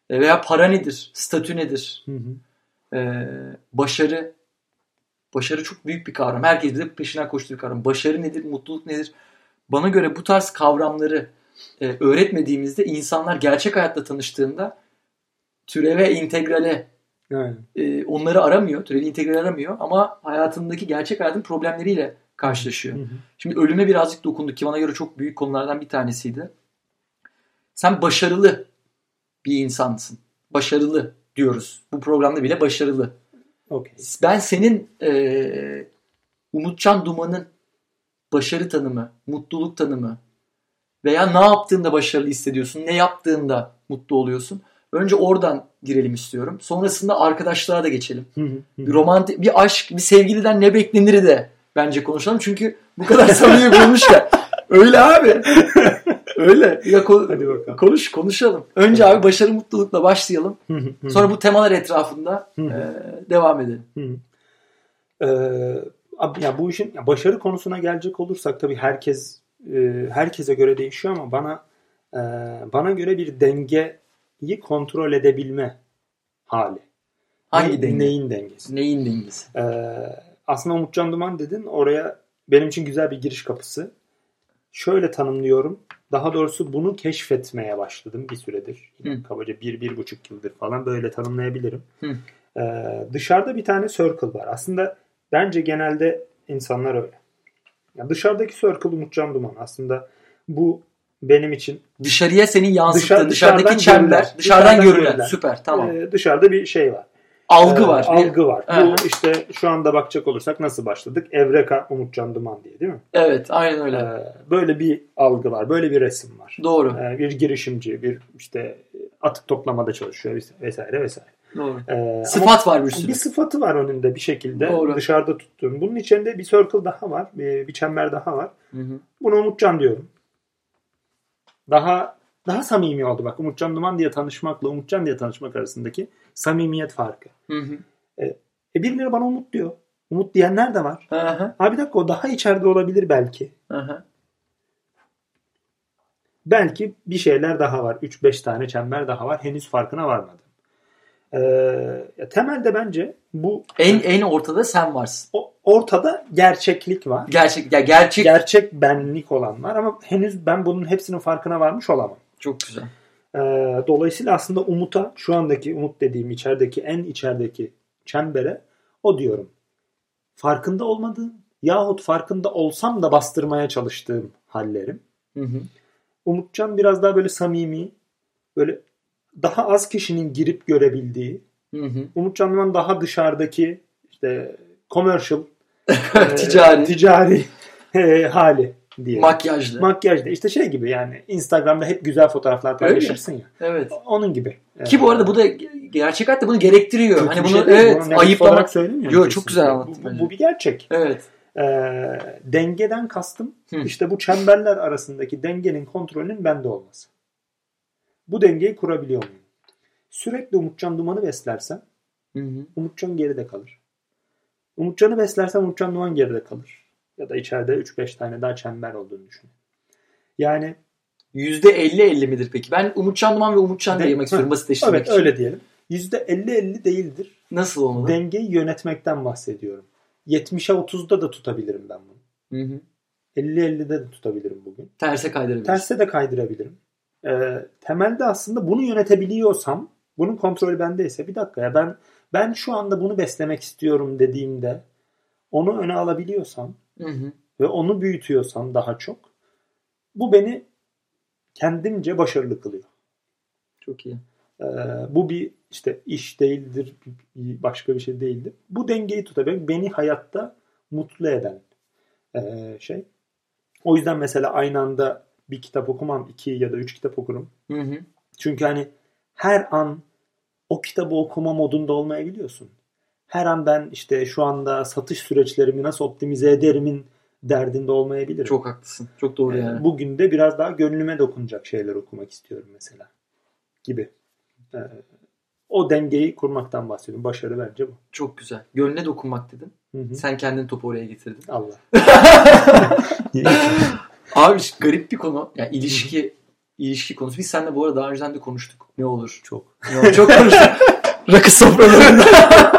E, veya para nedir? Statü nedir? Hı hı. Ee, başarı başarı çok büyük bir kavram. Herkes de peşinden koştuğu bir kavram. Başarı nedir? Mutluluk nedir? Bana göre bu tarz kavramları e, öğretmediğimizde insanlar gerçek hayatta tanıştığında türeve, integrale Aynen. e, onları aramıyor. Türevi, integrale aramıyor ama hayatındaki gerçek hayatın problemleriyle karşılaşıyor. Hı hı. Şimdi ölüme birazcık dokunduk ki bana göre çok büyük konulardan bir tanesiydi. Sen başarılı bir insansın. Başarılı diyoruz. Bu programda bile başarılı. Okey. Ben senin e, Umutcan Duman'ın başarı tanımı, mutluluk tanımı veya ne yaptığında başarılı hissediyorsun, ne yaptığında mutlu oluyorsun. Önce oradan girelim istiyorum. Sonrasında arkadaşlığa da geçelim. Bir romantik, bir aşk, bir sevgiliden ne beklenir de bence konuşalım. Çünkü bu kadar samimi bulmuşken. Öyle abi. Öyle. Ya ko- Hadi bakalım. konuş, konuşalım. Önce abi başarı mutlulukla başlayalım. Sonra bu temalar etrafında e, devam edelim. Ee, abi ya bu işin ya başarı konusuna gelecek olursak tabii herkes e, herkese göre değişiyor ama bana e, bana göre bir dengeyi kontrol edebilme hali. Hangi Ne- denge? Neyin dengesi? Neyin dengesi? Ee, aslında Umutcan Duman dedin oraya benim için güzel bir giriş kapısı. Şöyle tanımlıyorum. Daha doğrusu bunu keşfetmeye başladım bir süredir. Hı. Kabaca bir, bir buçuk yıldır falan böyle tanımlayabilirim. Hı. Ee, dışarıda bir tane circle var. Aslında bence genelde insanlar öyle. Ya dışarıdaki circle Umutcan Duman. Aslında bu benim için Dışarıya senin yansıttığın, Dışarı- dışarıdaki çember, dışarıdan, dışarıdan görülen. görülen. Süper, tamam. e, dışarıda bir şey var. Algı Ee, var. Algı var. Bu işte şu anda bakacak olursak nasıl başladık? Evreka Umutcan Duman diye değil mi? Evet, aynen öyle. Ee, böyle bir algı var. Böyle bir resim var. Doğru, Ee, bir girişimci, bir işte atık toplamada çalışıyor vesaire vesaire. doğru. Ee, Sıfat var bir sürü. bir sıfatı var önünde bir şekilde Doğru. dışarıda tuttuğun. Bunun içinde bir circle daha var. Bir, bir çember daha var. Hı hı. Buna Umutcan diyorum. Daha daha samimi oldu bak. Umutcan Duman diye tanışmakla Umutcan diye tanışmak arasındaki samimiyet farkı. Hı hı. E birileri bana Umut diyor. Umut diyenler de var. Hı hı. Abi bir dakika o daha içeride olabilir belki. Hı hı. Belki bir şeyler daha var. 3-5 tane çember daha var. Henüz farkına varmadım. Ee, temelde bence bu En en ortada sen varsın. o ortada gerçeklik var. Gerçek ya gerçek Gerçek benlik olan var ama henüz ben bunun hepsinin farkına varmış olamam. Çok güzel. Ee, dolayısıyla aslında umuta şu andaki umut dediğim içerideki en içerideki çembere o diyorum. Farkında olmadığım yahut farkında olsam da bastırmaya çalıştığım hallerim. Hı hı. Umutcan biraz daha böyle samimi, böyle daha az kişinin girip görebildiği, Hı hı. Umutcan Duman daha dışarıdaki işte commercial, e, Ticari. ticari e, hali diye. Makyajlı. Makyajda işte şey gibi yani Instagram'da hep güzel fotoğraflar paylaşırsın ya. evet. Onun gibi. Ki bu arada bu da gerçek hayatta bunu gerektiriyor. Kötü hani bunu şey evet Bunu ayıplamak. söylemiyorum Yo, kesinlikle. çok güzel anlattın Bu, bu, bu bir gerçek. Evet. Ee, dengeden kastım Hı. işte bu çemberler arasındaki dengenin kontrolünün bende olması. Bu dengeyi kurabiliyor muyum? Sürekli Umutcan Duman'ı beslersem Hı hı. Umutcan geride kalır. Umutcan'ı beslersem Umutcan Duman geride kalır. Ya da içeride 3-5 tane daha çember olduğunu düşün. Yani %50-50 midir peki? Ben Umutcan Duman ve Umutcan De- diye yemek istiyorum basitleştirmek evet için. öyle diyelim. %50-50 değildir. Nasıl olmalı? Dengeyi yönetmekten bahsediyorum. 70'e 30'da da tutabilirim ben bunu. Hı hı. 50-50'de de tutabilirim bugün. Terse kaydırabiliriz. Terse de kaydırabilirim. Ee, temelde aslında bunu yönetebiliyorsam, bunun kontrolü bendeyse bir dakika ya ben ben şu anda bunu beslemek istiyorum dediğimde onu öne alabiliyorsam Hı hı. ve onu büyütüyorsam daha çok bu beni kendimce başarılı kılıyor. Çok iyi. Ee, bu bir işte iş değildir, başka bir şey değildir. Bu dengeyi tutabilmek beni hayatta mutlu eden ee, şey. O yüzden mesela aynı anda bir kitap okumam, iki ya da üç kitap okurum. Hı hı. Çünkü hani her an o kitabı okuma modunda olmayabiliyorsun. Her an ben işte şu anda satış süreçlerimi nasıl optimize ederimin derdinde olmayabilirim. Çok haklısın. Çok doğru Ee, yani. Bugün de biraz daha gönlüme dokunacak şeyler okumak istiyorum mesela. Gibi. Ee, o dengeyi kurmaktan bahsediyorum. Başarı bence bu. Çok güzel. Gönlüne dokunmak dedin. Hı hı. Sen kendin topu oraya getirdin. Allah. Abi garip bir konu. Yani ilişki ilişki konusu. Biz seninle bu arada daha önceden de konuştuk. Ne olur. Çok. Ne olur. Çok konuştuk. Rakı sofralarında.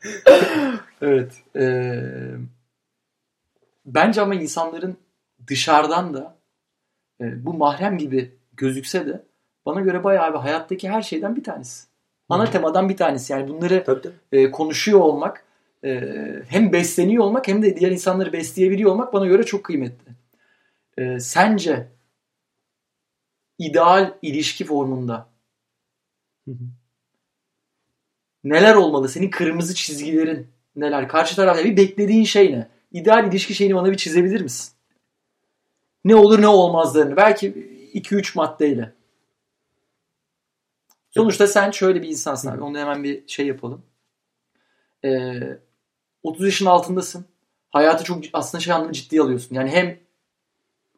evet. eee, bence ama insanların dışarıdan da e, bu mahrem gibi gözükse de bana göre bayağı bir hayattaki her şeyden bir tanesi. Ana Hı. temadan bir tanesi. Yani bunları Tabii tabii. e, konuşuyor olmak, e, hem besleniyor olmak hem de diğer insanları besleyebiliyor olmak bana göre çok kıymetli. E, sence ideal ilişki formunda Hı hı. Neler olmalı? Senin kırmızı çizgilerin neler? Karşı tarafta bir beklediğin şey ne? İdeal ilişki şeyini bana bir çizebilir misin? Ne olur ne olmazlarını. Belki 2-3 maddeyle. Sonuçta sen şöyle bir insansın abi. Onu hemen bir şey yapalım. Ee, 30 yaşın altındasın. Hayatı çok aslında şey anlamda ciddiye alıyorsun. Yani hem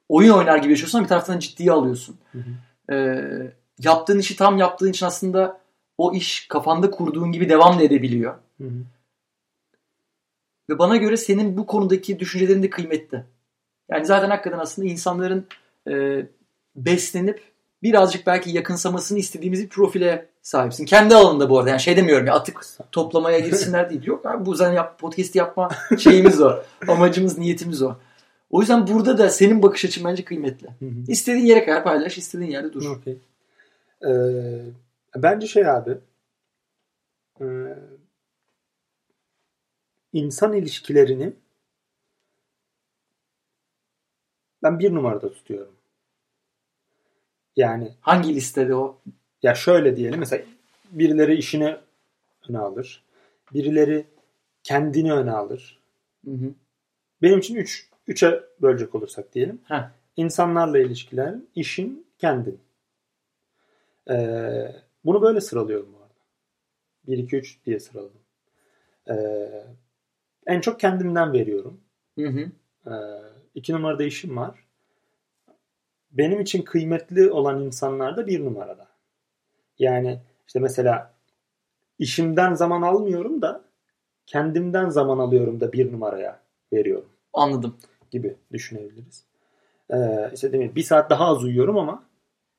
oyun oynar gibi yaşıyorsun ama bir taraftan ciddiye alıyorsun. Hı hı. Ee, yaptığın işi tam yaptığın için aslında o iş kafanda kurduğun gibi devam da edebiliyor. Hı hı. Ve bana göre senin bu konudaki düşüncelerin de kıymetli. Yani zaten hakikaten aslında insanların e, beslenip birazcık belki yakınsamasını istediğimiz bir profile sahipsin. Kendi alanında bu arada. Yani şey demiyorum ya atık toplamaya girsinler değil. Yok abi bu zaten yap, podcast yapma şeyimiz o. Amacımız, niyetimiz o. O yüzden burada da senin bakış açın bence kıymetli. Hı hı. İstediğin yere kadar paylaş, istediğin yerde dur. Okey. Ee, bence şey abi e, insan ilişkilerini ben bir numarada tutuyorum. Yani Hangi listede o? ya şöyle diyelim mesela birileri işini öne alır. Birileri kendini öne alır. Hı hı. Benim için 3 üç, 3'e bölecek olursak diyelim. Heh. İnsanlarla ilişkiler, işin, kendin. Ee, bunu böyle sıralıyorum bu arada. 1, 2, 3 diye sıraladım. Ee, en çok kendimden veriyorum. Hı hı. Ee, iki numarada işim var. Benim için kıymetli olan insanlar da bir numarada. Yani işte mesela işimden zaman almıyorum da kendimden zaman alıyorum da bir numaraya veriyorum Anladım. gibi düşünebiliriz. Ee, işte demin bir saat daha az uyuyorum ama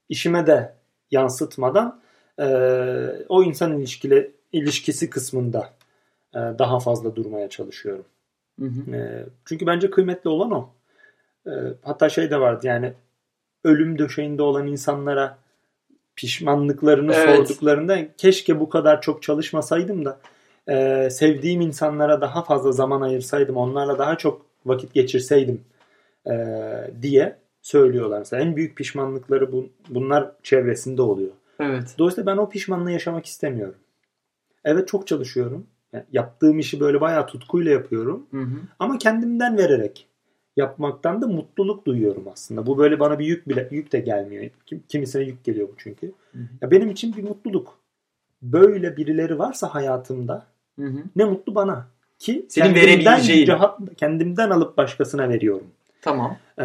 işime de yansıtmadan e, o insan ilişkili ilişkisi kısmında e, daha fazla durmaya çalışıyorum. Hı hı. E, çünkü bence kıymetli olan o. E, hatta şey de vardı yani ölüm döşeğinde olan insanlara pişmanlıklarını Evet. sorduklarında keşke bu kadar çok çalışmasaydım da e, sevdiğim insanlara daha fazla zaman ayırsaydım, onlarla daha çok vakit geçirseydim e, diye söylüyorlar. Mesela en büyük pişmanlıkları bu, bunlar çevresinde oluyor. Evet. Dolayısıyla ben o pişmanlığı yaşamak istemiyorum. Evet çok çalışıyorum. Yani yaptığım işi böyle bayağı tutkuyla yapıyorum. Hı hı. Ama kendimden vererek yapmaktan da mutluluk duyuyorum aslında. Bu böyle bana bir yük bile yük de gelmiyor. Kim- Kimisine yük geliyor bu çünkü. Hı hı. Ya benim için bir mutluluk. Böyle birileri varsa hayatımda Hı hı. ne mutlu bana ki Senin verebileceğin. kendimden alıp başkasına veriyorum. Tamam. Ee,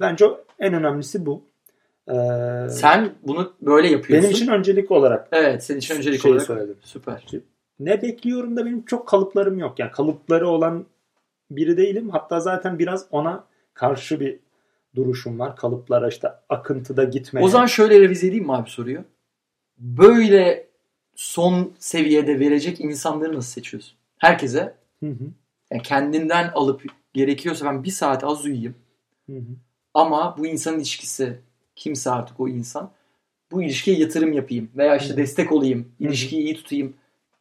bence en önemlisi bu. Ee, Sen bunu böyle yapıyorsun. benim için öncelik olarak Evet, senin için öncelik olarak. söyledim. Süper. ne bekliyorum da benim çok kalıplarım yok. Yani kalıpları olan biri değilim. Hatta zaten biraz ona karşı bir duruşum var. Kalıplara işte akıntıda gitmeye. O zaman şöyle revize edeyim mi abi soruyu? Böyle son seviyede verecek insanları nasıl seçiyorsun? Herkese Hı hı, yani kendinden alıp gerekiyorsa ben bir saat az uyuyayım hı hı. ama bu insanın ilişkisi kimse artık o insan bu ilişkiye yatırım yapayım veya işte destek olayım, ilişkiyi iyi tutayım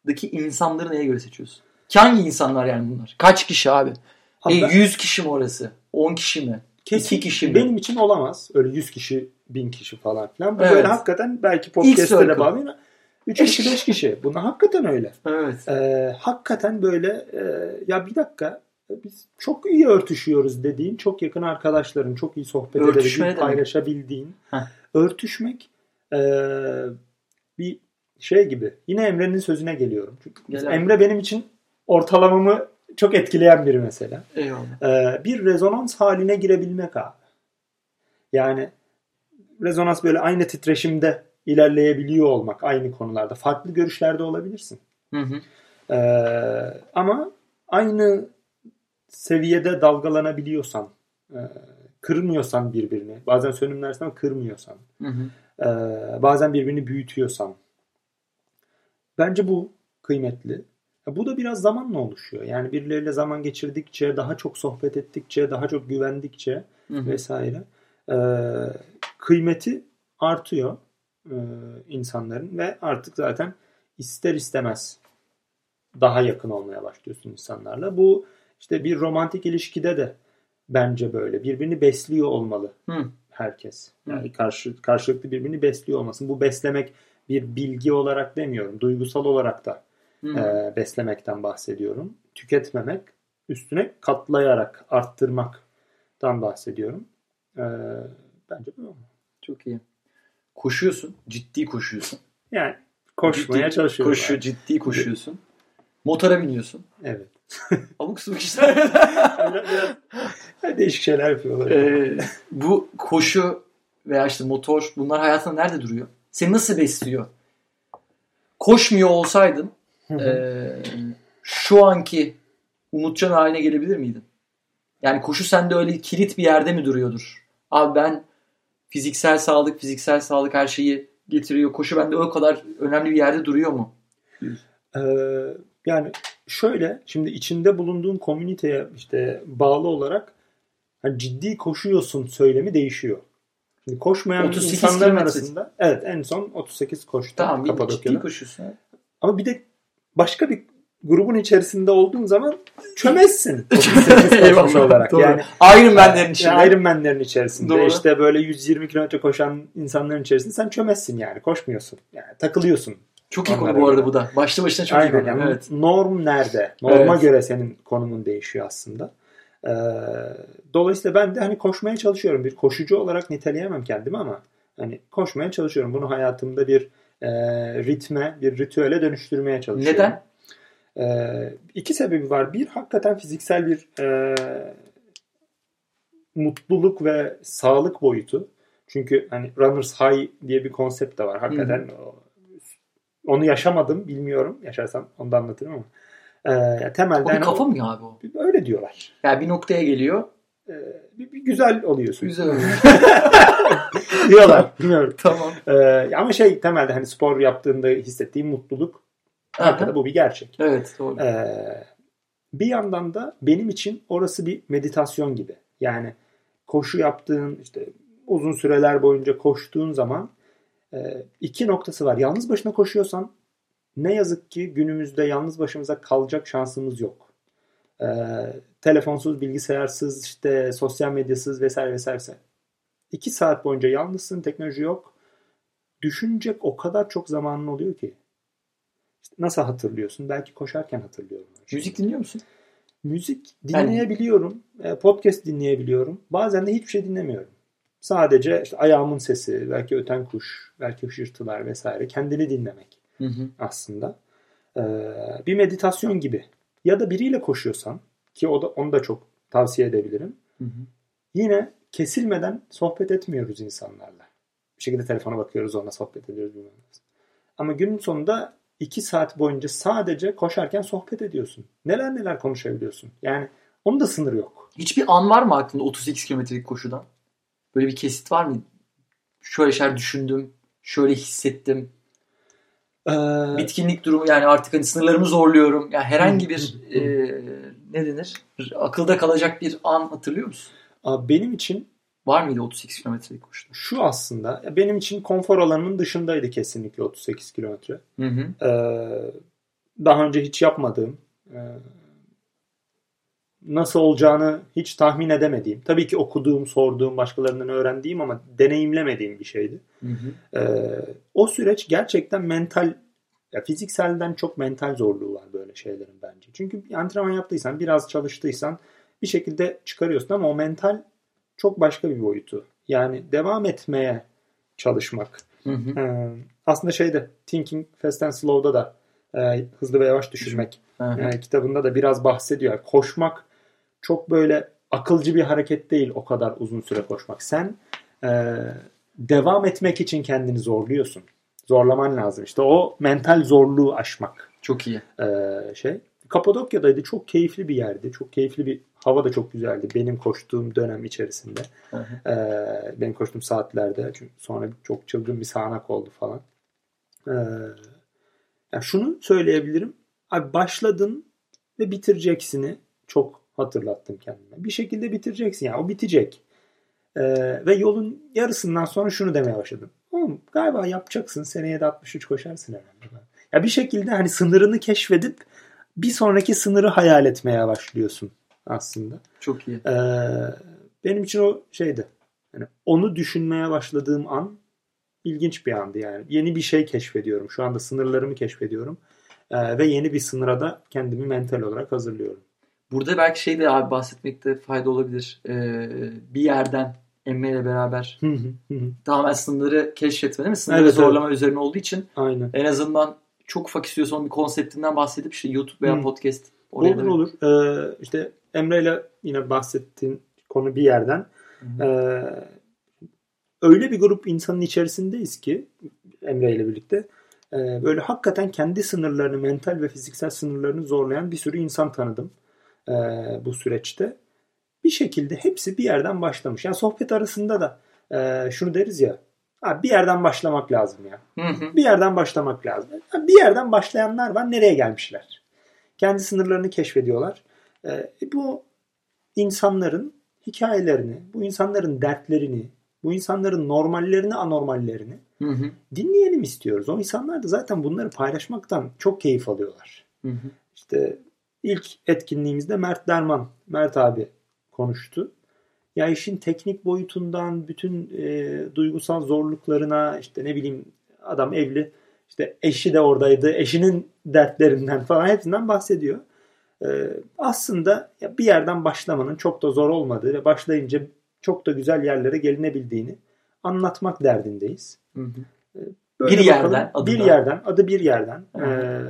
daki insanları neye göre seçiyorsun? Ki Hangi insanlar yani bunlar? Kaç kişi abi? E, Hatta 100 kişi mi orası? 10 kişi mi? kesin kişi mi? benim için olamaz. Öyle 100 kişi, 1000 kişi falan filan. Bu Evet. böyle hakikaten belki de bağlı. 3 kişi 5 kişi. Bunlar hakikaten öyle. Evet. Ee, hakikaten böyle e, ya bir dakika biz çok iyi örtüşüyoruz dediğin çok yakın arkadaşların çok iyi sohbet Örtüşme edebildiğin, paylaşabildiğin Heh. örtüşmek e, bir şey gibi. Yine Emre'nin sözüne geliyorum. Çünkü Gel abi. Emre benim için ortalamamı çok etkileyen biri mesela. Eyvallah. Ee, bir rezonans haline girebilmek abi. Yani rezonans böyle aynı titreşimde ilerleyebiliyor olmak aynı konularda. Farklı görüşlerde olabilirsin. Hı hı. Ee, ama aynı seviyede dalgalanabiliyorsan, e, kırmıyorsan birbirini, bazen sönümlersin ama kırmıyorsan, Hı hı. e, bazen birbirini büyütüyorsan, bence bu kıymetli. Bu da biraz zamanla oluşuyor. Yani birileriyle zaman geçirdikçe, daha çok sohbet ettikçe, daha çok güvendikçe Hı hı. vesaire e, kıymeti artıyor e, insanların ve artık zaten ister istemez daha yakın olmaya başlıyorsun insanlarla. Bu işte bir romantik ilişkide de bence böyle. Birbirini besliyor olmalı Hı. herkes. Yani karşı, karşılıklı birbirini besliyor olmasın. Bu beslemek bir bilgi olarak demiyorum. Duygusal olarak da Hı. e, beslemekten bahsediyorum. Tüketmemek, üstüne katlayarak arttırmaktan bahsediyorum. E, bence bu. Çok iyi. Koşuyorsun. Ciddi koşuyorsun. Yani koşmaya ciddi, çalışıyorum. Koşu, abi. ciddi koşuyorsun. Motora biniyorsun. Evet. Abuk subuk işler. Değişik şeyler yapıyorlar. Ee, bu koşu veya işte motor bunlar hayatında nerede duruyor? Seni nasıl besliyor? Koşmuyor olsaydın ee, şu anki Umutcan haline gelebilir miydin? Yani koşu sende öyle kilit bir yerde mi duruyordur? Abi ben fiziksel sağlık, fiziksel sağlık her şeyi getiriyor. Koşu bende o kadar önemli bir yerde duruyor mu? Ee, yani şöyle şimdi içinde bulunduğun komüniteye işte bağlı olarak hani ciddi koşuyorsun söylemi değişiyor. Şimdi koşmayan 38 insanların kilometre. arasında evet en son 38 koştum Tamam bir ciddi koşuyorsun. Ama bir de başka bir grubun içerisinde olduğun zaman çömezsin. 38 koşmuş Eyvallah, olarak. doğru. Yani Iron Man'lerin içinde. yani Iron Man'lerin içerisinde Doğru. işte böyle 120 kilometre koşan insanların içerisinde sen çömezsin yani koşmuyorsun. Yani takılıyorsun. Çok iyi konu bu arada bu da. Başlı başına çok iyi Aynen konu. yani Evet. norm nerede? Norma Evet. göre senin konumun değişiyor aslında. Ee, dolayısıyla ben de hani koşmaya çalışıyorum. Bir koşucu olarak niteleyemem kendimi ama hani koşmaya çalışıyorum. Bunu hayatımda bir e, ritme, bir ritüele dönüştürmeye çalışıyorum. Neden? Ee, iki sebebi var. Bir hakikaten fiziksel bir e, mutluluk ve sağlık boyutu. Çünkü hani runners high diye bir konsept de var. Hakikaten o- onu yaşamadım bilmiyorum. Yaşarsam onu da anlatırım ama. Ee, yani temelde O bir hani kafa o- mı ya abi o? öyle diyorlar. Yani bir noktaya geliyor. Ee, bir, bir güzel oluyorsun. Güzel oluyor. diyorlar. Bilmiyorum. tamam. Ee, ama şey temelde hani spor yaptığında hissettiğin mutluluk Arkada bu bir gerçek. Evet doğru. Ee, bir yandan da benim için orası bir meditasyon gibi. Yani koşu yaptığın işte uzun süreler boyunca koştuğun zaman e, iki noktası var. Yalnız başına koşuyorsan ne yazık ki günümüzde yalnız başımıza kalacak şansımız yok. Ee, telefonsuz, bilgisayarsız, işte sosyal medyasız vesaire vesaire. İki saat boyunca yalnızsın, teknoloji yok. Düşünecek o kadar çok zamanın oluyor ki. İşte nasıl hatırlıyorsun? Belki koşarken hatırlıyorum. Müzik dinliyor musun? Müzik dinleyebiliyorum. Yani... Podcast dinleyebiliyorum. Bazen de hiçbir şey dinlemiyorum. Sadece işte ayağımın sesi, belki öten kuş, belki hışırtılar vesaire kendini dinlemek hı hı. aslında. Ee, bir meditasyon gibi. Ya da biriyle koşuyorsan ki o da onu da çok tavsiye edebilirim. Hı hı. Yine kesilmeden sohbet etmiyoruz insanlarla. Bir şekilde telefona bakıyoruz onunla sohbet ediyoruz. Ama günün sonunda iki saat boyunca sadece koşarken sohbet ediyorsun. Neler neler konuşabiliyorsun. Yani onun da sınırı yok. Hiçbir an var mı aklında 38 kilometrelik koşudan? Böyle bir kesit var mı? Şöyle şeyler düşündüm, şöyle hissettim. Ee, Bitkinlik durumu yani artık hani sınırlarımı zorluyorum. Yani herhangi bir e, ne denir? Akılda kalacak bir an hatırlıyor musun? Abi benim için Var mıydı 38 kilometrelik koşu? Şu aslında benim için konfor alanımın dışındaydı kesinlikle 38 kilometre. Hı hı. Ee, daha önce hiç yapmadığım, e, nasıl olacağını hiç tahmin edemediğim, tabii ki okuduğum, sorduğum, başkalarından öğrendiğim ama deneyimlemediğim bir şeydi. Hı hı. Ee, o süreç gerçekten mental, ya fizikselden çok mental zorluğu var böyle şeylerin bence. Çünkü antrenman yaptıysan, biraz çalıştıysan bir şekilde çıkarıyorsun ama o mental çok başka bir boyutu. Yani devam etmeye çalışmak. Hı hı. Ee, aslında şeyde Thinking Fast and Slow'da da e, hızlı ve yavaş düşünmek Hı hı. e, kitabında da biraz bahsediyor. Koşmak çok böyle akılcı bir hareket değil o kadar uzun süre koşmak. Sen e, devam etmek için kendini zorluyorsun. Zorlaman lazım. İşte o mental zorluğu aşmak Çok iyi. e, şey. Kapadokya'daydı. Çok keyifli bir yerdi. Çok keyifli bir hava da çok güzeldi. Benim koştuğum dönem içerisinde. Hı hı. Ee, benim koştuğum saatlerde. Çünkü sonra çok çılgın bir sağanak oldu falan. Ee, yani şunu söyleyebilirim. Abi başladın ve bitireceksini çok hatırlattım kendime. Bir şekilde bitireceksin. Yani o bitecek. Ee, ve yolun yarısından sonra şunu demeye başladım. Oğlum galiba yapacaksın. Seneye de 63 koşarsın herhalde. Ya bir şekilde hani sınırını keşfedip bir sonraki sınırı hayal etmeye başlıyorsun aslında. Çok iyi. Ee, benim için o şeydi. Yani onu düşünmeye başladığım an ilginç bir andı yani. Yeni bir şey keşfediyorum. Şu anda sınırlarımı keşfediyorum. Ee, ve yeni bir sınıra da kendimi mental olarak hazırlıyorum. Burada belki şey de abi bahsetmekte fayda olabilir. Ee, bir yerden Emre ile beraber tamamen sınırları keşfetme değil mi? Sınırları Evet, zorlama üzerine olduğu için Aynen. en azından çok ufak istiyorsan bir konseptinden bahsedip işte YouTube veya Hı. podcast oraya olur da- olur. Ee, işte Emre ile yine bahsettiğin konu bir yerden. Hı Ee, öyle bir grup insanın içerisindeyiz ki Emre ile birlikte e, böyle hakikaten kendi sınırlarını, mental ve fiziksel sınırlarını zorlayan bir sürü insan tanıdım e, bu süreçte. Bir şekilde hepsi bir yerden başlamış. Yani sohbet arasında da e, şunu deriz ya, "Abi bir yerden başlamak lazım ya. Hı hı. Bir yerden başlamak lazım. Yani Bir yerden başlayanlar var. Nereye gelmişler? Kendi sınırlarını keşfediyorlar. Ee, bu insanların hikayelerini, bu insanların dertlerini, bu insanların normallerini, anormallerini Hı hı. dinleyelim istiyoruz. O insanlar da zaten bunları paylaşmaktan çok keyif alıyorlar. Hı hı. İşte ilk etkinliğimizde Mert Derman, Mert abi konuştu. Ya işin teknik boyutundan bütün e, duygusal zorluklarına işte ne bileyim adam evli işte eşi de oradaydı eşinin dertlerinden falan hepsinden bahsediyor. E, aslında ya bir yerden başlamanın çok da zor olmadığı ve başlayınca çok da güzel yerlere gelinebildiğini anlatmak derdindeyiz. Hı hı. Böyle Bir yerden, bakalım. adı bir da. yerden adı bir yerden. Aha. E,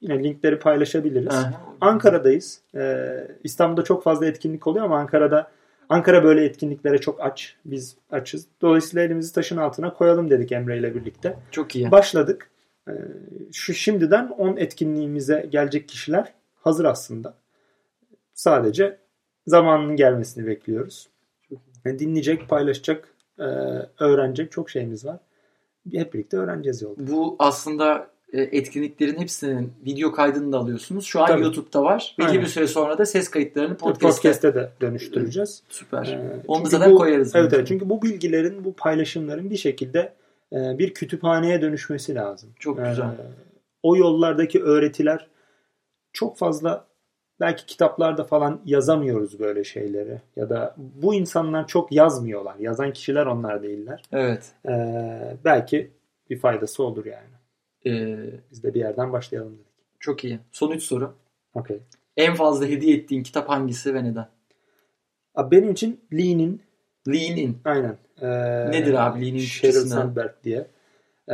yine linkleri paylaşabiliriz. Aha. Ankara'dayız. Ee, İstanbul'da çok fazla etkinlik oluyor ama Ankara'da Ankara böyle etkinliklere çok aç. Biz açız. Dolayısıyla elimizi taşın altına koyalım dedik Emre ile birlikte. Çok iyi. Başladık. Ee, şu şimdiden 10 etkinliğimize gelecek kişiler hazır aslında. Sadece zamanının gelmesini bekliyoruz. Yani dinleyecek, paylaşacak, e, öğrenecek çok şeyimiz var. Hep birlikte öğreneceğiz yolda. Bu aslında etkinliklerin hepsinin video kaydını da alıyorsunuz. Şu an Tabii. YouTube'da var. Belli Aynen. bir süre sonra da ses kayıtlarını podcast'te. Podcast'e de dönüştüreceğiz. Süper. Ee, Onu da zaten bu- koyarız. Evet, evet çünkü bu bilgilerin, bu paylaşımların bir şekilde e, bir kütüphaneye dönüşmesi lazım. Çok Ee, güzel. o yollardaki öğretiler çok fazla belki kitaplarda falan yazamıyoruz böyle şeyleri ya da bu insanlar çok yazmıyorlar. Yazan kişiler onlar değiller. Evet. Ee, belki bir faydası olur yani. Ee, Biz de bir yerden başlayalım dedik. çok iyi. Son üç soru. Okey. En fazla hediye ettiğin kitap hangisi ve neden? Abi Benim için Lee'nin Lean In. aynen. Ee, Nedir abi Lee'nin Sheryl Türkçesi ne? Sandberg diye. Ee,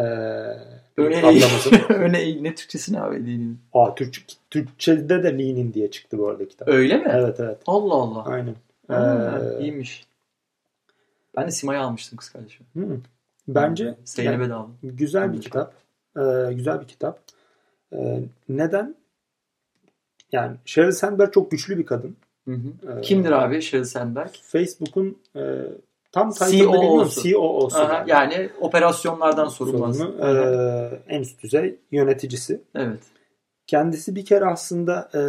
Öne eğ. ablamızın. Öne eğ. Ne Türkçesi ne abi Lean In? Aa, Türkçe, Türkçe'de de Lee'nin diye çıktı bu arada kitap. Öyle mi? Evet evet. Allah Allah. Aynen. Ha, Ee, iyiymiş. Ben de Sima'yı almıştım kız kardeşim. hı. Bence Zeynep'e yani de aldım. güzel bir kitap. Ee, güzel bir kitap. Ee, neden? Yani Sheryl Sandberg çok güçlü bir kadın. Hı hı. Ee, Kimdir abi Sheryl Sandberg? Facebook'un e, tam title'ını bilmiyorum. COO'su. COO'su. Aha, yani operasyonlardan sorulmaz. sorumlu. Aha. Ee, en üst düzey yöneticisi. Evet. Kendisi bir kere aslında e,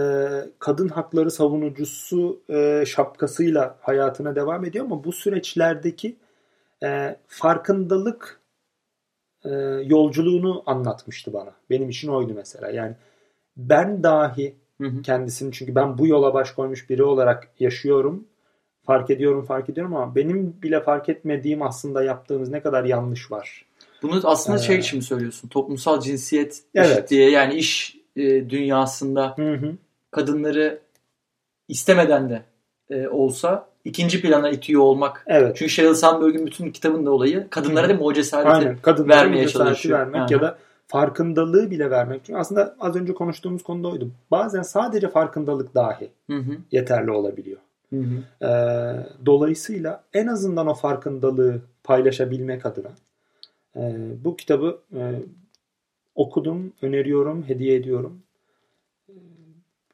kadın hakları savunucusu e, şapkasıyla hayatına devam ediyor ama bu süreçlerdeki e, farkındalık e, yolculuğunu anlatmıştı bana. Benim için oydu mesela. Yani ben dahi Hı hı. kendisini çünkü ben bu yola baş koymuş biri olarak yaşıyorum. Fark ediyorum, fark ediyorum ama benim bile fark etmediğim aslında yaptığımız ne kadar yanlış var. Bunu aslında şey Ee, için mi söylüyorsun? Toplumsal cinsiyet Evet. eşitliği yani iş e, dünyasında Hı hı. kadınları istemeden de e, olsa ikinci plana itiyor olmak. Evet. Çünkü Sheryl Sandberg'in bütün kitabın da olayı kadınlara değil mi o cesareti Aynen. Kadınlara vermeye çalışıyor. vermek Aha. ya da farkındalığı bile vermek. Çünkü aslında az önce konuştuğumuz konuda oydu. Bazen sadece farkındalık dahi Hı hı. yeterli olabiliyor. Hı hı. Ee, dolayısıyla en azından o farkındalığı paylaşabilmek adına e, bu kitabı e, okudum, öneriyorum, hediye ediyorum.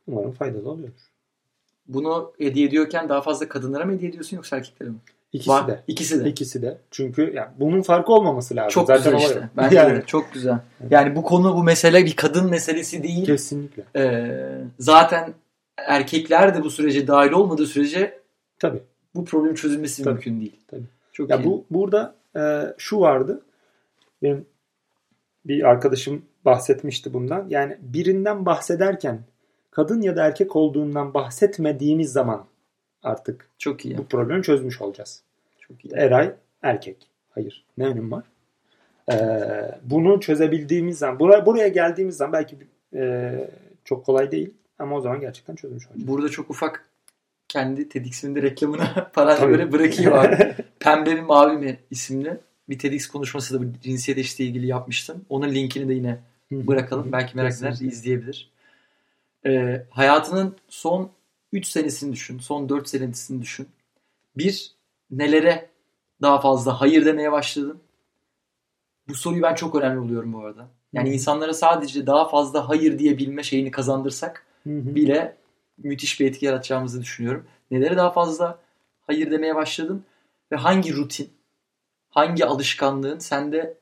Umarım faydalı oluyordur. Bunu hediye ediyorken daha fazla kadınlara mı hediye ediyorsun yoksa erkeklere mi? İkisi Var. de. İkisi de. İkisi de. Çünkü yani bunun farkı olmaması lazım. Çok Zaten güzel işte. Bence yani, de çok güzel. Yani bu konu bu mesele bir kadın meselesi değil. Kesinlikle. Ee, zaten erkekler de bu sürece dahil olmadığı sürece Tabii. bu problem çözülmesi Tabii. mümkün değil. Tabii. Çok Ya iyi. bu burada e, şu vardı. Benim bir arkadaşım bahsetmişti bundan. Yani birinden bahsederken kadın ya da erkek olduğundan bahsetmediğimiz zaman artık çok iyi. bu problemi çözmüş olacağız. Çok iyi. Eray erkek. Hayır. Ne önüm var? Ee, bunu çözebildiğimiz zaman, buraya, buraya geldiğimiz zaman belki e, çok kolay değil ama o zaman gerçekten çözmüş olacağız. Burada çok ufak kendi TEDx'imin de reklamına para Tabii. böyle bırakayım abi. Pembe mi mavi mi isimli bir TEDx konuşması da bu cinsiyet eşitliği ilgili yapmıştım. Onun linkini de yine bırakalım. Belki merak eder izleyebilir. Ee, hayatının son 3 senesini düşün. Son 4 senesini düşün. Bir, nelere daha fazla hayır demeye başladın? Bu soruyu ben çok önemli buluyorum bu arada. Yani Hı. insanlara sadece daha fazla hayır diyebilme şeyini kazandırsak Hı hı. bile müthiş bir etki yaratacağımızı düşünüyorum. Nelere daha fazla hayır demeye başladın ve hangi rutin, hangi alışkanlığın sende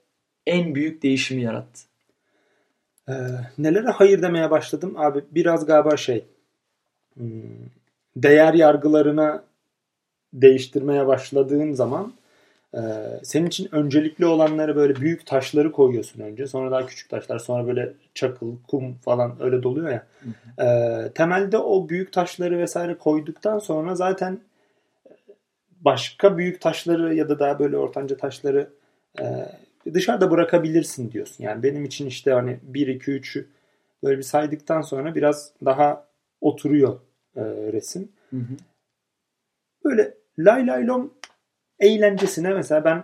en büyük değişimi yarattı? Ee, nelere hayır demeye başladım? Abi biraz galiba şey hmm, değer yargılarına değiştirmeye başladığın zaman e, senin için öncelikli olanları böyle büyük taşları koyuyorsun önce. Sonra daha küçük taşlar sonra böyle çakıl kum falan öyle doluyor ya. Ee, temelde o büyük taşları vesaire koyduktan sonra zaten başka büyük taşları ya da daha böyle ortanca taşları e, dışarıda bırakabilirsin diyorsun. Yani benim için işte hani 1 2 3'ü böyle bir saydıktan sonra biraz daha oturuyor e, resim. Hı hı. Böyle lay lay lom eğlencesine mesela ben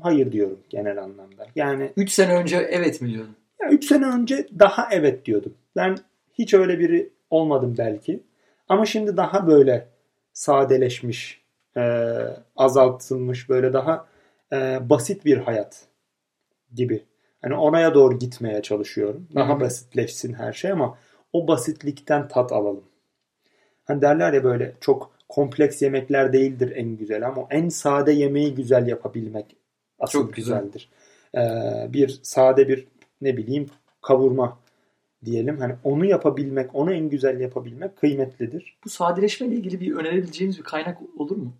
hayır diyorum genel anlamda. Yani 3 sene önce evet mi diyordun? 3 sene önce daha evet diyordum. Ben hiç öyle biri olmadım belki. Ama şimdi daha böyle sadeleşmiş, e, azaltılmış, böyle daha e, basit bir hayat gibi. Hani oraya doğru gitmeye çalışıyorum. Daha Hı hı. basitleşsin her şey ama o basitlikten tat alalım. Hani derler ya böyle çok kompleks yemekler değildir en güzel ama en sade yemeği güzel yapabilmek asıl Çok güzel. güzeldir. Ee, bir sade bir ne bileyim kavurma diyelim. Hani onu yapabilmek, onu en güzel yapabilmek kıymetlidir. Bu sadeleşmeyle ilgili bir önerebileceğimiz bir kaynak olur mu?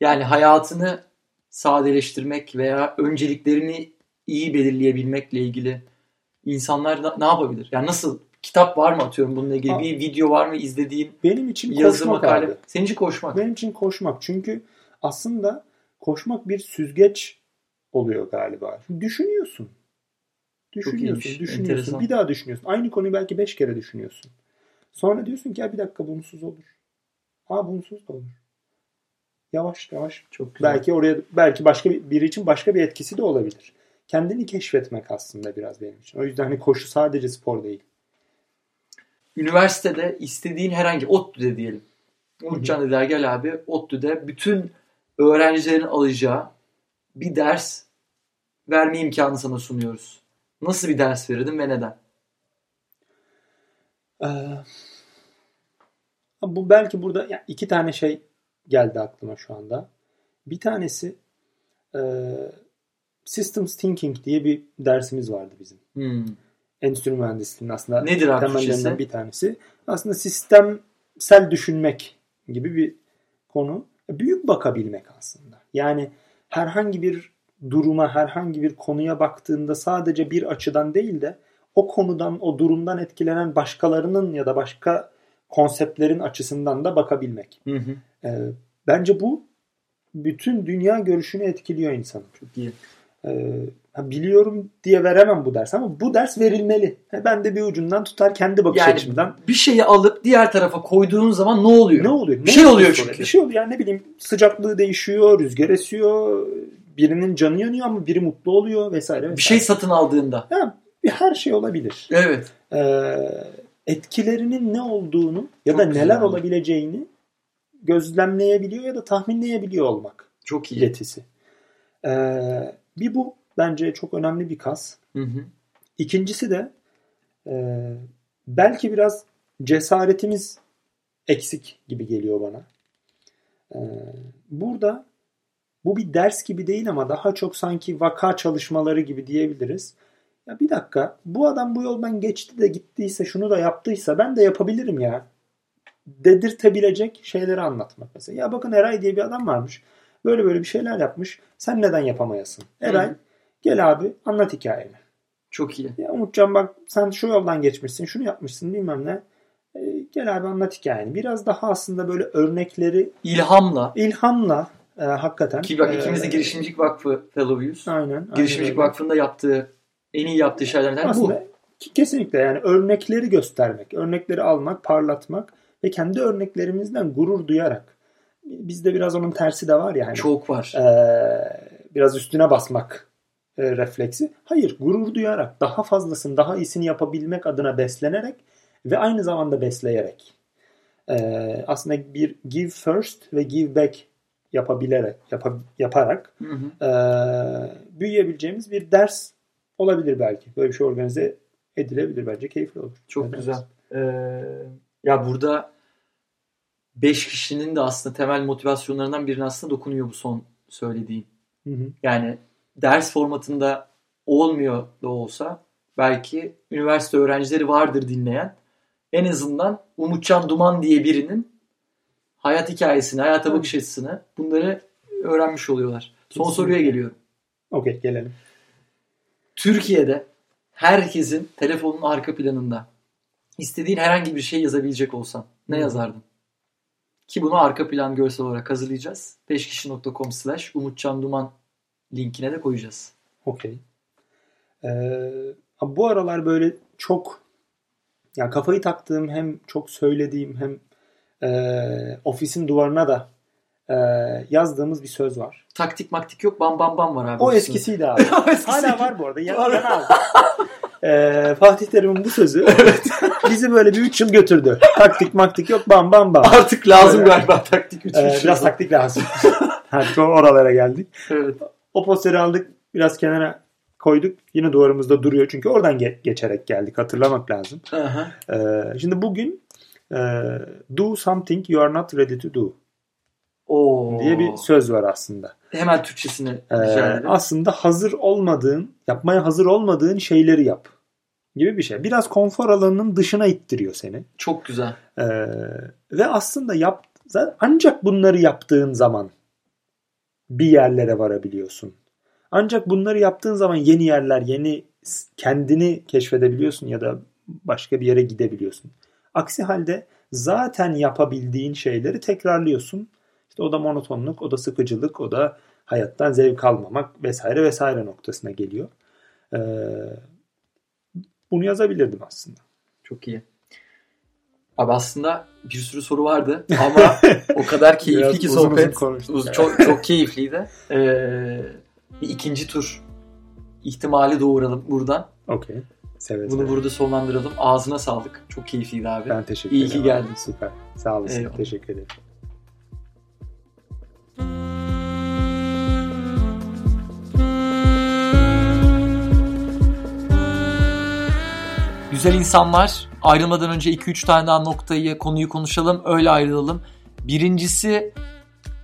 Yani hayatını sadeleştirmek veya önceliklerini iyi belirleyebilmekle ilgili insanlar da, ne yapabilir? Yani nasıl kitap var mı atıyorum bununla ilgili Ha. bir video var mı izlediğin Benim için yazı koşmak makale? abi. Senin için koşmak. Benim için koşmak. Çünkü aslında koşmak bir süzgeç oluyor galiba. Düşünüyorsun. Düşünüyorsun, iyiymiş, düşünüyorsun. enteresan. Bir daha düşünüyorsun. Aynı konuyu belki beş kere düşünüyorsun. Sonra diyorsun ki ya bir dakika bunsuz olur. Ha bunsuz da olur. Yavaş yavaş. Çok güzel. Belki oraya belki başka bir- biri için başka bir etkisi de olabilir. Kendini keşfetmek aslında biraz benim için. O yüzden hani koşu sadece spor değil. Üniversitede istediğin herhangi ODTÜ'de diyelim. Umutcan dediler gel abi ODTÜ'de bütün öğrencilerin alacağı bir ders verme imkanı sana sunuyoruz. Nasıl bir ders verirdin ve neden? Ee, bu belki burada iki tane şey geldi aklıma şu anda. Bir tanesi e, Systems Thinking diye bir dersimiz vardı bizim. Hmm. Endüstri mühendisliğinin aslında Nedir abi temellerinden bir tanesi. Aslında sistemsel düşünmek gibi bir konu. Büyük bakabilmek aslında. Yani herhangi bir duruma, herhangi bir konuya baktığında sadece bir açıdan değil de o konudan, o durumdan etkilenen başkalarının ya da başka konseptlerin açısından da bakabilmek. Hı hı. Ee, bence bu bütün dünya görüşünü etkiliyor insanın. Çok iyi. Ha, biliyorum diye veremem bu ders ama bu ders verilmeli. Ben de bir ucundan tutar kendi bakış Yani açımdan. bir şeyi alıp diğer tarafa koyduğun zaman ne oluyor? Ne oluyor? Bir Ne şey oluyor oluyor çünkü. Bir şey oluyor. Yani ne bileyim sıcaklığı değişiyor, rüzgar esiyor, birinin canı yanıyor ama biri mutlu oluyor vesaire. vesaire. Bir şey satın aldığında. Ya, bir her şey olabilir. Evet. Ee, etkilerinin ne olduğunu ya Çok da güzel neler abi. olabileceğini gözlemleyebiliyor ya da tahminleyebiliyor olmak Çok iyi. yetisi. Ee, bir bu bence çok önemli bir kas. Hı hı. İkincisi de e, belki biraz cesaretimiz eksik gibi geliyor bana. E, burada bu bir ders gibi değil ama daha çok sanki vaka çalışmaları gibi diyebiliriz. Ya bir dakika bu adam bu yoldan geçti de gittiyse şunu da yaptıysa ben de yapabilirim ya dedirtebilecek şeyleri anlatmak mesela. Ya bakın Eray diye bir adam varmış. Böyle böyle bir şeyler yapmış. Sen neden yapamayasın? Eray Hı. gel abi anlat hikayeni. Çok iyi. Ya Umutcan bak sen şu yoldan geçmişsin, şunu yapmışsın bilmem ne. E, gel abi anlat hikayeni. Biraz daha aslında böyle örnekleri İlhamla ilhamla e, hakikaten. ki bak e, ikimiz de Girişimcilik Vakfı Fellow'uyuz. Aynen. aynen Girişimcilik öyle. Vakfı'nda yaptığı en iyi yaptığı şeylerden bu. Aslında ki- kesinlikle yani örnekleri göstermek, örnekleri almak, parlatmak ve kendi örneklerimizden gurur duyarak. Bizde biraz onun tersi de var yani. Çok var. e, biraz üstüne basmak e, refleksi. Hayır, gurur duyarak, daha fazlasını, daha iyisini yapabilmek adına beslenerek ve aynı zamanda besleyerek. E, aslında bir give first ve give back yapabilerek, yapa- yaparak Hı hı. e, büyüyebileceğimiz bir ders olabilir belki. Böyle bir şey organize edilebilir bence. Keyifli olur. Çok Ne güzel. Ee, ya burada 5 kişinin de aslında temel motivasyonlarından birine aslında dokunuyor bu son söylediğin. Hı hı. Yani ders formatında olmuyor da olsa belki üniversite öğrencileri vardır dinleyen. En azından Umutcan Duman diye birinin hayat hikayesini, hayata bakış açısını bunları öğrenmiş oluyorlar. Son Kesinlikle. soruya geliyorum. Okey gelelim. Türkiye'de herkesin telefonun arka planında istediğin herhangi bir şey yazabilecek olsan ne Hı. yazardın? Ki bunu arka plan görsel olarak hazırlayacağız. 5kişi.com slash Umutcan Duman linkine de koyacağız. Okey. Ee, bu aralar böyle çok yani kafayı taktığım hem çok söylediğim hem e, ofisin duvarına da e, yazdığımız bir söz var. Taktik maktik yok bam bam bam var abi. O eskisiydi abi. O eskisi. Hala var bu arada. Ya, yana aldım. Ee, Fatih Terim'in bu sözü bizi böyle bir 3 yıl götürdü. Taktik maktik yok bam bam bam. Artık lazım Evet. galiba taktik Ee, üçüncü. biraz taktik lazım. Artık oralara geldik. Evet. O posteri aldık biraz kenara koyduk. Yine duvarımızda duruyor. Çünkü oradan ge- geçerek geldik. Hatırlamak lazım. Aha. Ee, şimdi bugün e, do something you are not ready to do Oo. diye bir söz var aslında. Hemen Türkçesini Ee, aslında hazır olmadığın, yapmaya hazır olmadığın şeyleri yap. gibi bir şey. Biraz konfor alanının dışına ittiriyor seni. Çok güzel. Ee, ve aslında yap, ancak bunları yaptığın zaman bir yerlere varabiliyorsun. Ancak bunları yaptığın zaman yeni yerler, yeni kendini keşfedebiliyorsun ya da başka bir yere gidebiliyorsun. Aksi halde zaten yapabildiğin şeyleri tekrarlıyorsun. İşte o da monotonluk, o da sıkıcılık, o da hayattan zevk almamak vesaire vesaire noktasına geliyor. Ee, bunu yazabilirdim aslında. Çok iyi. Abi aslında bir sürü soru vardı ama o kadar keyifli ki sohbet. Uzun çok çok keyifliydi. Ee, bir ikinci tur ihtimali doğuralım buradan. Okey. Seve Bunu burada sonlandıralım. Ağzına sağlık. Çok keyifliydi abi. Ben teşekkür ederim. İyi ki geldin. Süper. Sağ olasın. Eyvallah. Teşekkür ederim. Güzel insanlar. Ayrılmadan önce 2-3 tane daha noktayı, konuyu konuşalım. Öyle ayrılalım. Birincisi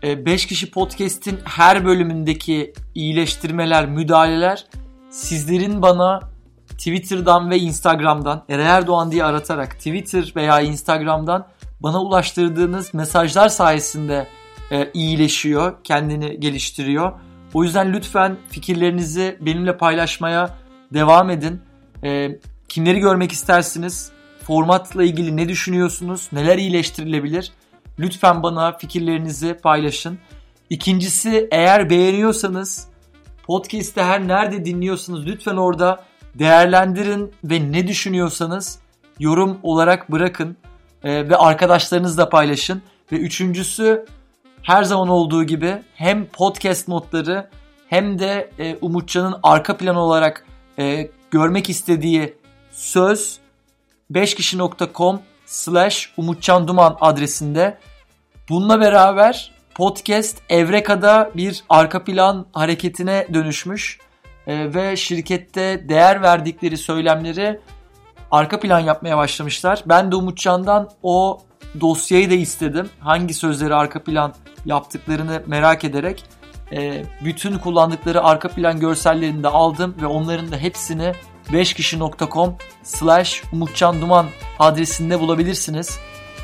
5 e, kişi podcast'in her bölümündeki iyileştirmeler, müdahaleler sizlerin bana Twitter'dan ve Instagram'dan Eray Erdoğan diye aratarak Twitter veya Instagram'dan bana ulaştırdığınız mesajlar sayesinde e, iyileşiyor, kendini geliştiriyor. O yüzden lütfen fikirlerinizi benimle paylaşmaya devam edin. E, kimleri görmek istersiniz? Formatla ilgili ne düşünüyorsunuz? Neler iyileştirilebilir? Lütfen bana fikirlerinizi paylaşın. İkincisi eğer beğeniyorsanız podcast'te her nerede dinliyorsanız lütfen orada değerlendirin ve ne düşünüyorsanız yorum olarak bırakın e, ve arkadaşlarınızla paylaşın. Ve üçüncüsü her zaman olduğu gibi hem podcast notları hem de e, Umutcan'ın arka plan olarak e, görmek istediği söz 5kişi.com slash Umutcan Duman adresinde. Bununla beraber podcast Evreka'da bir arka plan hareketine dönüşmüş e, ve şirkette değer verdikleri söylemleri arka plan yapmaya başlamışlar. Ben de Umutcan'dan o dosyayı da istedim. Hangi sözleri arka plan yaptıklarını merak ederek e, bütün kullandıkları arka plan görsellerini de aldım ve onların da hepsini 5kişi.com slash Umutcan Duman adresinde bulabilirsiniz.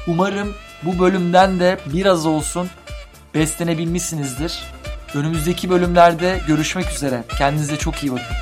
Umarım bu bölümden de biraz olsun beslenebilmişsinizdir. Önümüzdeki bölümlerde görüşmek üzere. Kendinize çok iyi bakın.